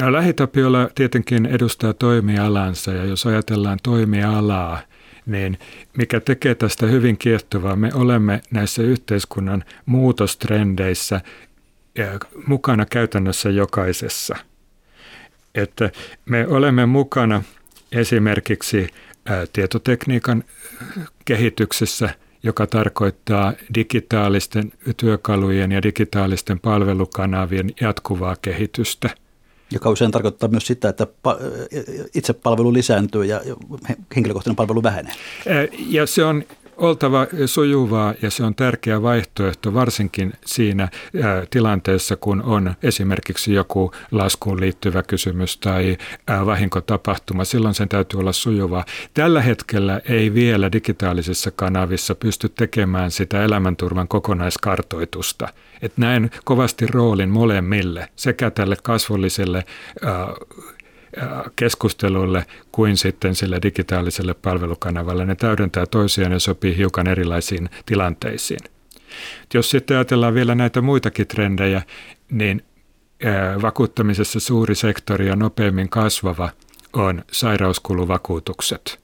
No, lähitapiolla tietenkin edustaa toimialansa ja jos ajatellaan toimialaa, niin mikä tekee tästä hyvin kiehtovaa, me olemme näissä yhteiskunnan muutostrendeissä mukana käytännössä jokaisessa. Että me olemme mukana esimerkiksi tietotekniikan kehityksessä, joka tarkoittaa digitaalisten työkalujen ja digitaalisten palvelukanavien jatkuvaa kehitystä – joka usein tarkoittaa myös sitä, että itsepalvelu lisääntyy ja henkilökohtainen palvelu vähenee. Ja se on oltava sujuvaa ja se on tärkeä vaihtoehto varsinkin siinä ää, tilanteessa, kun on esimerkiksi joku laskuun liittyvä kysymys tai ää, vahinkotapahtuma. Silloin sen täytyy olla sujuvaa. Tällä hetkellä ei vielä digitaalisissa kanavissa pysty tekemään sitä elämänturvan kokonaiskartoitusta. Et näen kovasti roolin molemmille, sekä tälle kasvolliselle ää, keskustelulle kuin sitten sille digitaaliselle palvelukanavalle. Ne täydentää toisiaan ja sopii hiukan erilaisiin tilanteisiin. Jos sitten ajatellaan vielä näitä muitakin trendejä, niin vakuuttamisessa suuri sektori ja nopeimmin kasvava on sairauskuluvakuutukset.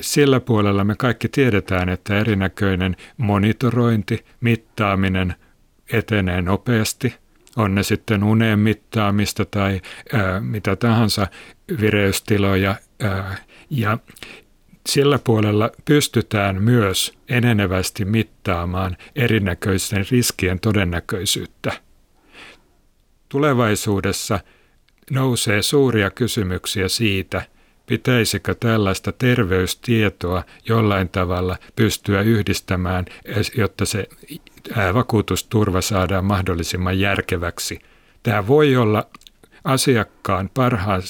Sillä puolella me kaikki tiedetään, että erinäköinen monitorointi, mittaaminen etenee nopeasti – on ne sitten uneen mittaamista tai ää, mitä tahansa vireystiloja. Ää, ja sillä puolella pystytään myös enenevästi mittaamaan erinäköisten riskien todennäköisyyttä. Tulevaisuudessa nousee suuria kysymyksiä siitä, pitäisikö tällaista terveystietoa jollain tavalla pystyä yhdistämään, jotta se vakuutusturva saadaan mahdollisimman järkeväksi. Tämä voi olla asiakkaan parhaan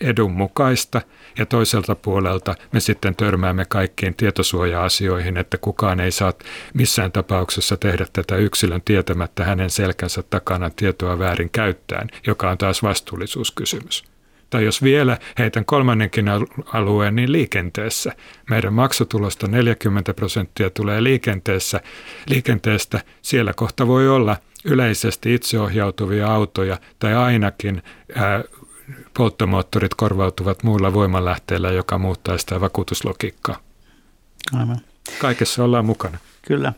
edun mukaista ja toiselta puolelta me sitten törmäämme kaikkiin tietosuoja-asioihin, että kukaan ei saa missään tapauksessa tehdä tätä yksilön tietämättä hänen selkänsä takana tietoa väärin käyttäen, joka on taas vastuullisuuskysymys. Tai jos vielä heitän kolmannenkin alueen, niin liikenteessä. Meidän maksutulosta 40 prosenttia tulee liikenteessä. liikenteestä. Siellä kohta voi olla yleisesti itseohjautuvia autoja tai ainakin ää, polttomoottorit korvautuvat muilla voimanlähteillä, joka muuttaa sitä vakuutuslogiikkaa. Aivan. Kaikessa ollaan mukana. Kyllä.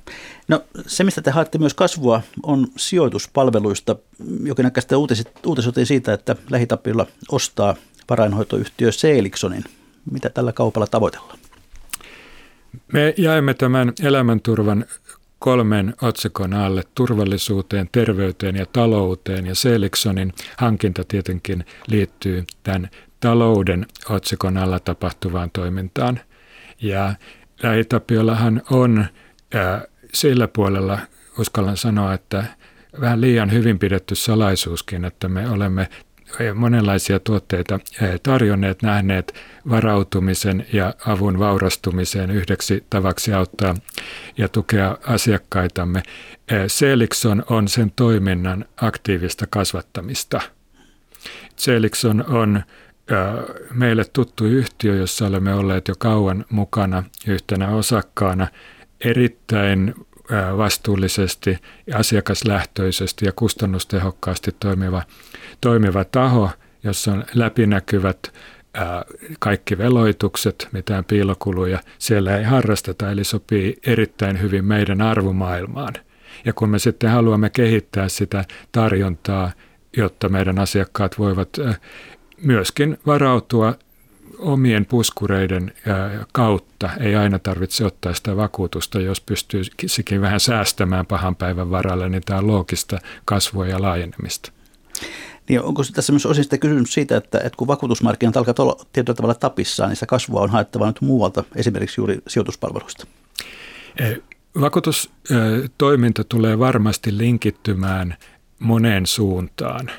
No se, mistä te haette myös kasvua, on sijoituspalveluista. Jokin aika sitten uutisotiin siitä, että lähitapilla ostaa varainhoitoyhtiö Seeliksonin. Mitä tällä kaupalla tavoitellaan? Me jaamme tämän elämänturvan kolmen otsikon alle turvallisuuteen, terveyteen ja talouteen. Ja Seeliksonin hankinta tietenkin liittyy tämän talouden otsikon alla tapahtuvaan toimintaan. Ja Lähitapiolahan on ää, sillä puolella, uskallan sanoa, että vähän liian hyvin pidetty salaisuuskin, että me olemme monenlaisia tuotteita tarjonneet, nähneet varautumisen ja avun vaurastumiseen yhdeksi tavaksi auttaa ja tukea asiakkaitamme. Selikson on sen toiminnan aktiivista kasvattamista. Selikson on meille tuttu yhtiö, jossa olemme olleet jo kauan mukana yhtenä osakkaana, erittäin vastuullisesti, asiakaslähtöisesti ja kustannustehokkaasti toimiva, toimiva taho, jossa on läpinäkyvät kaikki veloitukset, mitään piilokuluja siellä ei harrasteta, eli sopii erittäin hyvin meidän arvomaailmaan. Ja kun me sitten haluamme kehittää sitä tarjontaa, jotta meidän asiakkaat voivat myöskin varautua omien puskureiden kautta. Ei aina tarvitse ottaa sitä vakuutusta, jos pystyy sikin vähän säästämään pahan päivän varalle, niin tämä on loogista kasvua ja laajenemista. Niin onko tässä myös osin kysymys siitä, että, että kun vakuutusmarkkinat alkaa olla tietyllä tavalla tapissaan, niin sitä kasvua on haettava nyt muualta, esimerkiksi juuri sijoituspalveluista? Vakuutustoiminta tulee varmasti linkittymään moneen suuntaan.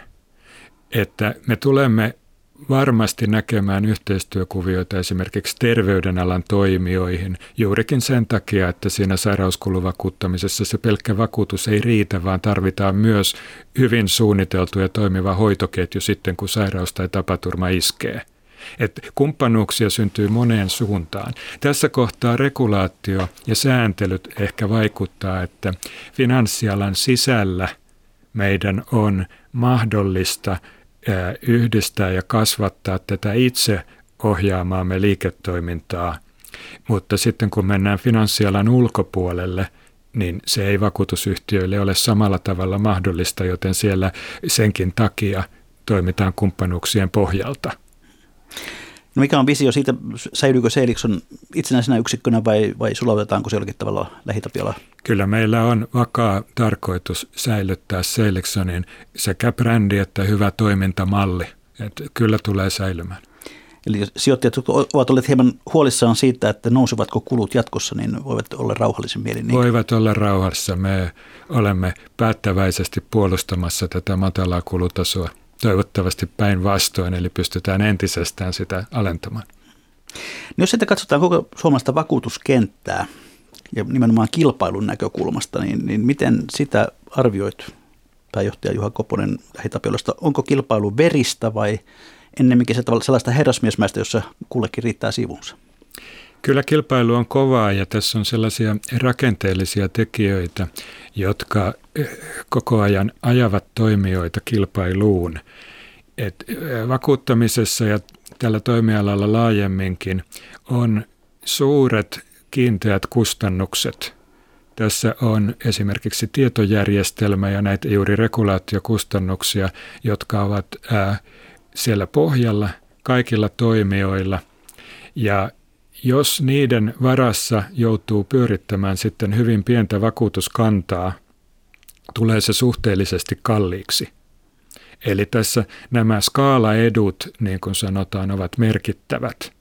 Että me tulemme varmasti näkemään yhteistyökuvioita esimerkiksi terveydenalan toimijoihin juurikin sen takia, että siinä sairauskuluvakuuttamisessa se pelkkä vakuutus ei riitä, vaan tarvitaan myös hyvin suunniteltu ja toimiva hoitoketju sitten, kun sairaus tai tapaturma iskee. Et kumppanuuksia syntyy moneen suuntaan. Tässä kohtaa regulaatio ja sääntelyt ehkä vaikuttaa, että finanssialan sisällä meidän on mahdollista – yhdistää ja kasvattaa tätä itse ohjaamaamme liiketoimintaa. Mutta sitten kun mennään finanssialan ulkopuolelle, niin se ei vakuutusyhtiöille ole samalla tavalla mahdollista, joten siellä senkin takia toimitaan kumppanuuksien pohjalta. No mikä on visio siitä, säilyykö Seelikson itsenäisenä yksikkönä vai, vai sulautetaanko se jollakin tavalla lähitapiolla? Kyllä meillä on vakaa tarkoitus säilyttää Seeliksonin sekä brändi että hyvä toimintamalli. Että kyllä tulee säilymään. Eli sijoittajat ovat olleet hieman huolissaan siitä, että nousevatko kulut jatkossa, niin voivat olla rauhallisen mielin. Niin? Voivat olla rauhassa. Me olemme päättäväisesti puolustamassa tätä matalaa kulutasoa toivottavasti päinvastoin, eli pystytään entisestään sitä alentamaan. No jos sitten katsotaan koko suomalaista vakuutuskenttää ja nimenomaan kilpailun näkökulmasta, niin, niin miten sitä arvioit, pääjohtaja Juha Koponen Lähitapiolasta? Onko kilpailu veristä vai ennemminkin se sellaista herrasmiesmäistä, jossa kullekin riittää sivunsa? Kyllä kilpailu on kovaa ja tässä on sellaisia rakenteellisia tekijöitä, jotka eh, koko ajan ajavat toimijoita kilpailuun. Et eh, vakuuttamisessa ja tällä toimialalla laajemminkin on suuret kiinteät kustannukset. Tässä on esimerkiksi tietojärjestelmä ja näitä juuri regulaatiokustannuksia, jotka ovat siellä pohjalla kaikilla toimijoilla. Ja jos niiden varassa joutuu pyörittämään sitten hyvin pientä vakuutuskantaa, tulee se suhteellisesti kalliiksi. Eli tässä nämä skaalaedut, niin kuin sanotaan, ovat merkittävät.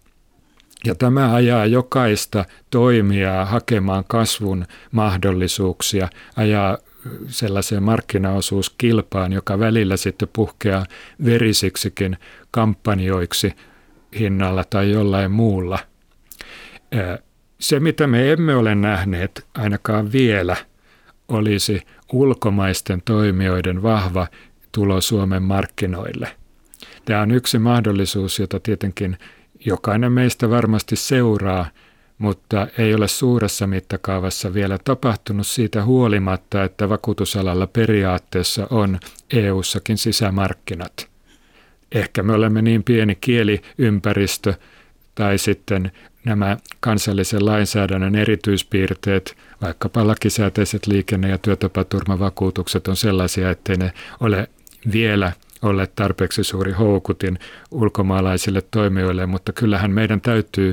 Ja tämä ajaa jokaista toimijaa hakemaan kasvun mahdollisuuksia, ajaa sellaiseen markkinaosuuskilpaan, joka välillä sitten puhkeaa verisiksikin kampanjoiksi hinnalla tai jollain muulla – se, mitä me emme ole nähneet ainakaan vielä, olisi ulkomaisten toimijoiden vahva tulo Suomen markkinoille. Tämä on yksi mahdollisuus, jota tietenkin jokainen meistä varmasti seuraa, mutta ei ole suuressa mittakaavassa vielä tapahtunut siitä huolimatta, että vakuutusalalla periaatteessa on EU-sakin sisämarkkinat. Ehkä me olemme niin pieni kieliympäristö tai sitten nämä kansallisen lainsäädännön erityispiirteet, vaikkapa lakisääteiset liikenne- ja työtapaturmavakuutukset on sellaisia, ettei ne ole vielä olleet tarpeeksi suuri houkutin ulkomaalaisille toimijoille, mutta kyllähän meidän täytyy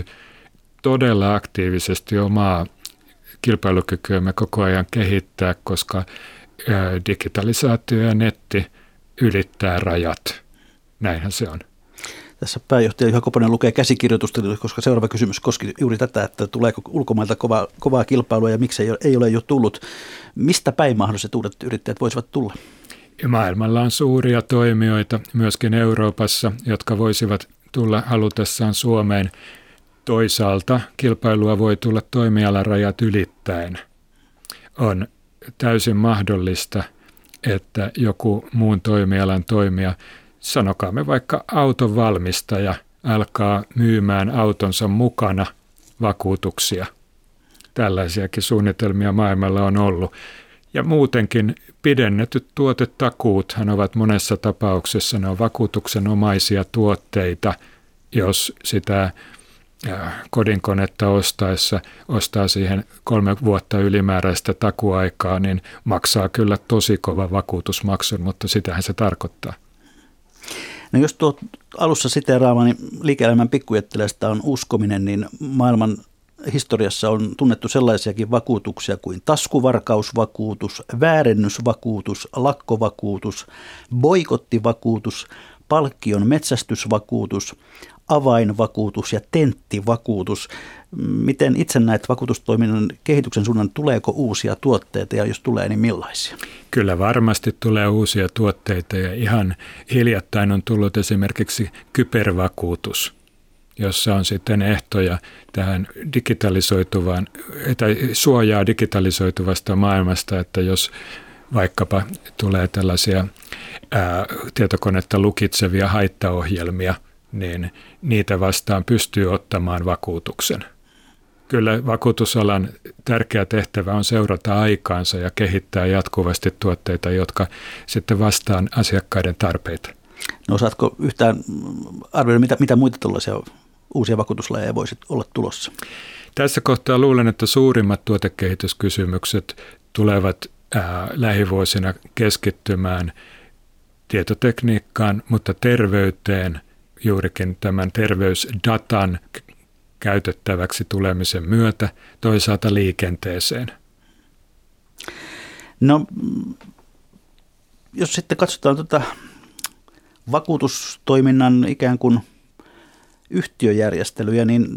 todella aktiivisesti omaa kilpailukykyämme koko ajan kehittää, koska digitalisaatio ja netti ylittää rajat. Näinhän se on. Tässä pääjohtaja Juha Koponen lukee käsikirjoitusta, koska seuraava kysymys koski juuri tätä, että tuleeko ulkomailta kova, kovaa kilpailua ja miksi ei ole jo tullut. Mistä päin mahdolliset uudet yrittäjät voisivat tulla? Maailmalla on suuria toimijoita myöskin Euroopassa, jotka voisivat tulla halutessaan Suomeen. Toisaalta kilpailua voi tulla toimialarajat ylittäen. On täysin mahdollista, että joku muun toimialan toimija, sanokaamme vaikka auton valmistaja, alkaa myymään autonsa mukana vakuutuksia. Tällaisiakin suunnitelmia maailmalla on ollut. Ja muutenkin pidennetyt tuotetakuuthan ovat monessa tapauksessa ne on vakuutuksenomaisia tuotteita, jos sitä kodinkonetta ostaessa ostaa siihen kolme vuotta ylimääräistä takuaikaa, niin maksaa kyllä tosi kova vakuutusmaksun, mutta sitähän se tarkoittaa. No jos tuo alussa siteeraamani liike-elämän pikkujetteleestä on uskominen, niin maailman historiassa on tunnettu sellaisiakin vakuutuksia kuin taskuvarkausvakuutus, väärennysvakuutus, lakkovakuutus, boikottivakuutus, palkkion metsästysvakuutus, avainvakuutus ja tenttivakuutus. Miten itse näet vakuutustoiminnan kehityksen suunnan, tuleeko uusia tuotteita ja jos tulee, niin millaisia? Kyllä varmasti tulee uusia tuotteita ja ihan hiljattain on tullut esimerkiksi kybervakuutus – jossa on sitten ehtoja tähän digitalisoituvaan, tai suojaa digitalisoituvasta maailmasta, että jos vaikkapa tulee tällaisia ää, tietokonetta lukitsevia haittaohjelmia, niin niitä vastaan pystyy ottamaan vakuutuksen. Kyllä vakuutusalan tärkeä tehtävä on seurata aikaansa ja kehittää jatkuvasti tuotteita, jotka sitten vastaan asiakkaiden tarpeita. No osaatko yhtään arvioida, mitä, mitä muita tällaisia uusia vakuutuslajeja voisi olla tulossa? Tässä kohtaa luulen, että suurimmat tuotekehityskysymykset tulevat ää, lähivuosina keskittymään tietotekniikkaan, mutta terveyteen juurikin tämän terveysdatan käytettäväksi tulemisen myötä, toisaalta liikenteeseen. No, jos sitten katsotaan tuota vakuutustoiminnan ikään kuin yhtiöjärjestelyjä, niin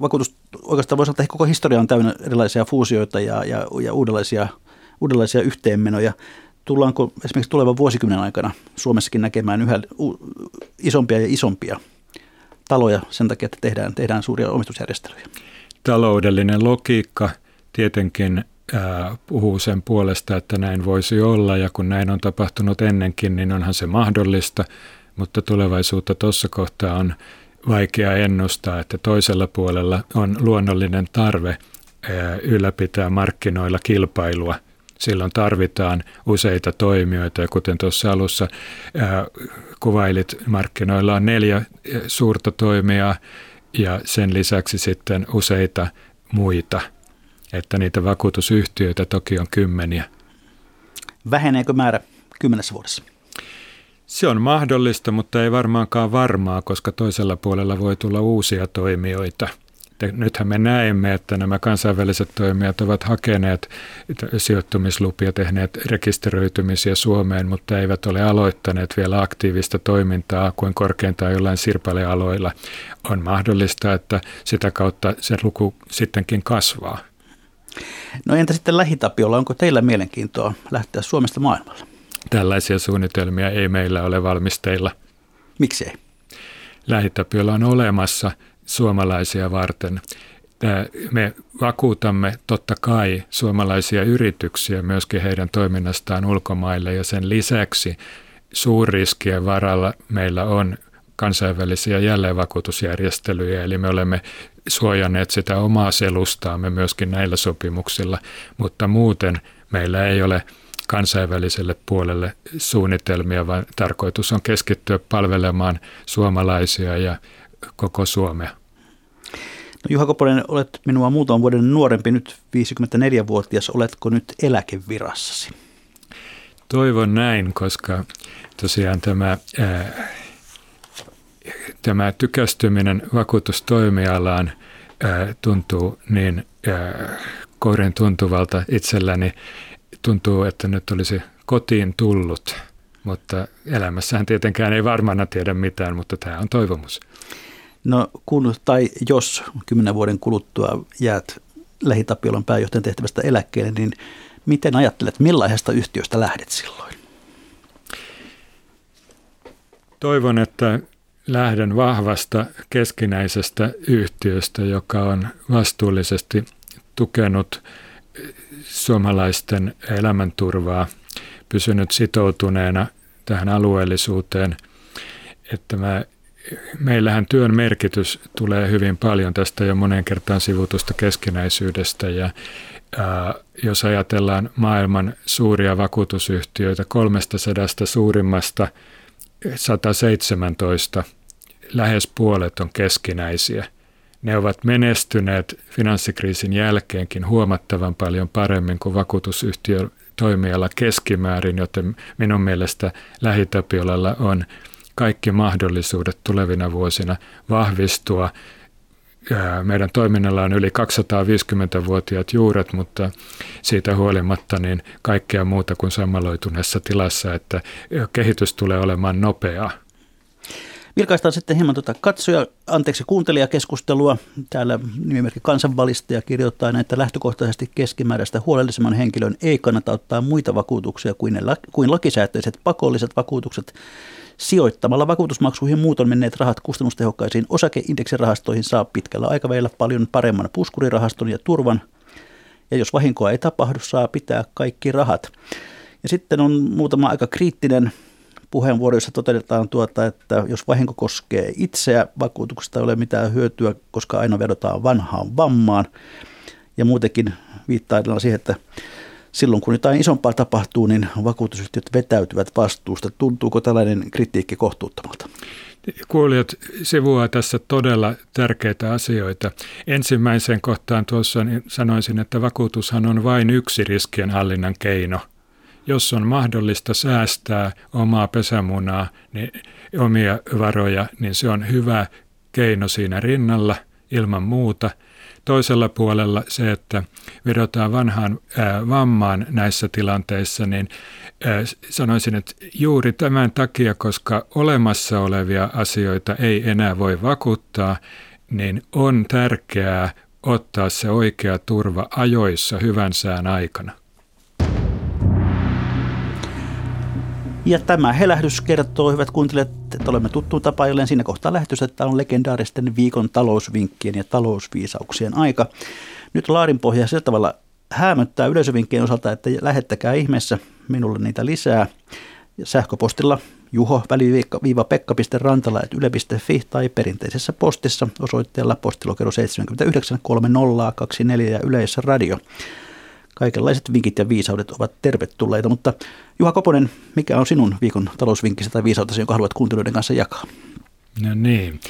vakuutus oikeastaan voisi sanoa, että koko historia on täynnä erilaisia fuusioita ja, ja, ja uudenlaisia, uudenlaisia yhteenmenoja. Tullaanko esimerkiksi tulevan vuosikymmenen aikana Suomessakin näkemään yhä isompia ja isompia taloja sen takia, että tehdään, tehdään suuria omistusjärjestelyjä? Taloudellinen logiikka tietenkin puhuu sen puolesta, että näin voisi olla ja kun näin on tapahtunut ennenkin, niin onhan se mahdollista, mutta tulevaisuutta tuossa kohtaa on vaikea ennustaa, että toisella puolella on luonnollinen tarve ylläpitää markkinoilla kilpailua. Silloin tarvitaan useita toimijoita ja kuten tuossa alussa kuvailit, markkinoilla on neljä suurta toimijaa ja sen lisäksi sitten useita muita, että niitä vakuutusyhtiöitä toki on kymmeniä. Väheneekö määrä kymmenessä vuodessa? Se on mahdollista, mutta ei varmaankaan varmaa, koska toisella puolella voi tulla uusia toimijoita. Nythän me näemme, että nämä kansainväliset toimijat ovat hakeneet sijoittumislupia, tehneet rekisteröitymisiä Suomeen, mutta eivät ole aloittaneet vielä aktiivista toimintaa kuin korkeintaan jollain sirpalealoilla. On mahdollista, että sitä kautta se luku sittenkin kasvaa. No entä sitten lähitapiolla, onko teillä mielenkiintoa lähteä Suomesta maailmalle? Tällaisia suunnitelmia ei meillä ole valmisteilla. Miksei? Lähitapiolla on olemassa suomalaisia varten. Me vakuutamme totta kai suomalaisia yrityksiä myöskin heidän toiminnastaan ulkomaille ja sen lisäksi suurriskien varalla meillä on kansainvälisiä jälleenvakuutusjärjestelyjä, eli me olemme suojanneet sitä omaa selustaamme myöskin näillä sopimuksilla, mutta muuten meillä ei ole kansainväliselle puolelle suunnitelmia, vaan tarkoitus on keskittyä palvelemaan suomalaisia ja koko Suomea. No Juha Koponen, olet minua muutaman vuoden nuorempi, nyt 54-vuotias. Oletko nyt eläkevirassasi? Toivon näin, koska tosiaan tämä, ää, tämä tykästyminen vakuutustoimialaan ää, tuntuu niin ää, koiren tuntuvalta itselläni, tuntuu, että nyt olisi kotiin tullut, Mutta elämässähän tietenkään ei varmana tiedä mitään, mutta tämä on toivomus. No kun tai jos kymmenen vuoden kuluttua jäät lähitapiolon pääjohtajan tehtävästä eläkkeelle, niin miten ajattelet, millaisesta yhtiöstä lähdet silloin? Toivon, että lähden vahvasta keskinäisestä yhtiöstä, joka on vastuullisesti tukenut suomalaisten elämänturvaa, pysynyt sitoutuneena tähän alueellisuuteen, että mä, meillähän työn merkitys tulee hyvin paljon tästä jo monen kertaan sivutusta keskinäisyydestä ja ää, jos ajatellaan maailman suuria vakuutusyhtiöitä, 300 suurimmasta 117, lähes puolet on keskinäisiä – ne ovat menestyneet finanssikriisin jälkeenkin huomattavan paljon paremmin kuin vakuutusyhtiö toimiala keskimäärin, joten minun mielestä Lähitapiolalla on kaikki mahdollisuudet tulevina vuosina vahvistua. Meidän toiminnalla on yli 250-vuotiaat juuret, mutta siitä huolimatta niin kaikkea muuta kuin sammaloituneessa tilassa, että kehitys tulee olemaan nopeaa. Vilkaistaan sitten hieman tuota katsoja, anteeksi kuuntelijakeskustelua. Täällä nimimerkki kansanvalistaja kirjoittaa, että lähtökohtaisesti keskimääräistä huolellisemman henkilön ei kannata ottaa muita vakuutuksia kuin, ne, kuin lakisääteiset pakolliset vakuutukset. Sijoittamalla vakuutusmaksuihin muuton menneet rahat kustannustehokkaisiin osakeindeksirahastoihin saa pitkällä aikavälillä paljon paremman puskurirahaston ja turvan. Ja jos vahinkoa ei tapahdu, saa pitää kaikki rahat. Ja sitten on muutama aika kriittinen puheenvuoro, jossa toteutetaan tuota, että jos vahinko koskee itseä, vakuutuksesta ei ole mitään hyötyä, koska aina vedotaan vanhaan vammaan. Ja muutenkin viittaa siihen, että silloin kun jotain isompaa tapahtuu, niin vakuutusyhtiöt vetäytyvät vastuusta. Tuntuuko tällainen kritiikki kohtuuttomalta? Kuulijat sivuaa tässä todella tärkeitä asioita. Ensimmäisen kohtaan tuossa niin sanoisin, että vakuutushan on vain yksi riskienhallinnan keino – jos on mahdollista säästää omaa pesämunaa, niin omia varoja, niin se on hyvä keino siinä rinnalla ilman muuta. Toisella puolella se, että vedotaan vanhaan ää, vammaan näissä tilanteissa, niin ää, sanoisin, että juuri tämän takia, koska olemassa olevia asioita ei enää voi vakuuttaa, niin on tärkeää ottaa se oikea turva ajoissa hyvän sään aikana. Ja tämä helähdys kertoo, hyvät kuuntelijat, että olemme tuttuun tapailleen siinä kohtaa lähetys, että on legendaaristen viikon talousvinkkien ja talousviisauksien aika. Nyt Laarin pohja sillä tavalla hämöttää yleisövinkkien osalta, että lähettäkää ihmeessä minulle niitä lisää. Sähköpostilla juho pekka.rantala.yle.fi tai perinteisessä postissa osoitteella postilokero 79 3024 ja yleisradio kaikenlaiset vinkit ja viisaudet ovat tervetulleita. Mutta Juha Koponen, mikä on sinun viikon talousvinkkisi tai viisautesi, jonka haluat kuuntelijoiden kanssa jakaa? No niin.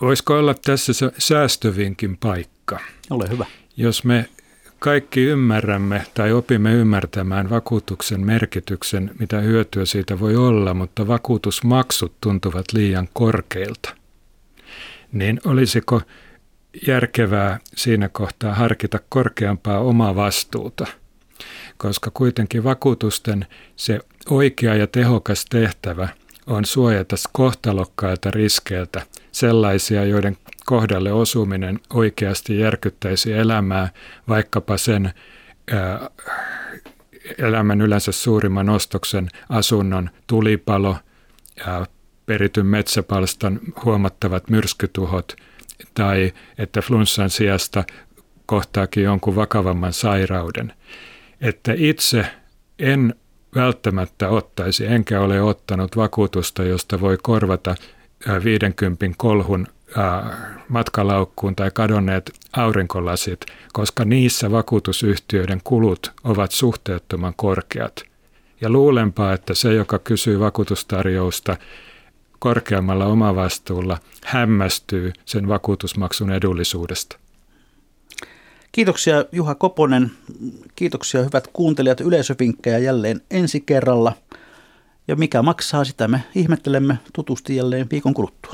Voisiko olla tässä se säästövinkin paikka? Ole hyvä. Jos me kaikki ymmärrämme tai opimme ymmärtämään vakuutuksen merkityksen, mitä hyötyä siitä voi olla, mutta vakuutusmaksut tuntuvat liian korkeilta, niin olisiko järkevää siinä kohtaa harkita korkeampaa omaa vastuuta, koska kuitenkin vakuutusten se oikea ja tehokas tehtävä on suojata kohtalokkailta riskeiltä, sellaisia, joiden kohdalle osuminen oikeasti järkyttäisi elämää, vaikkapa sen ää, elämän yleensä suurimman ostoksen asunnon tulipalo, ää, perityn metsäpalstan huomattavat myrskytuhot – tai että flunssan sijasta kohtaakin jonkun vakavamman sairauden. Että itse en välttämättä ottaisi, enkä ole ottanut vakuutusta, josta voi korvata 50 kolhun matkalaukkuun tai kadonneet aurinkolasit, koska niissä vakuutusyhtiöiden kulut ovat suhteettoman korkeat. Ja luulenpa, että se, joka kysyy vakuutustarjousta, korkeammalla omavastuulla hämmästyy sen vakuutusmaksun edullisuudesta. Kiitoksia Juha Koponen. Kiitoksia hyvät kuuntelijat. Yleisövinkkejä jälleen ensi kerralla. Ja mikä maksaa, sitä me ihmettelemme tutusti jälleen viikon kuluttua.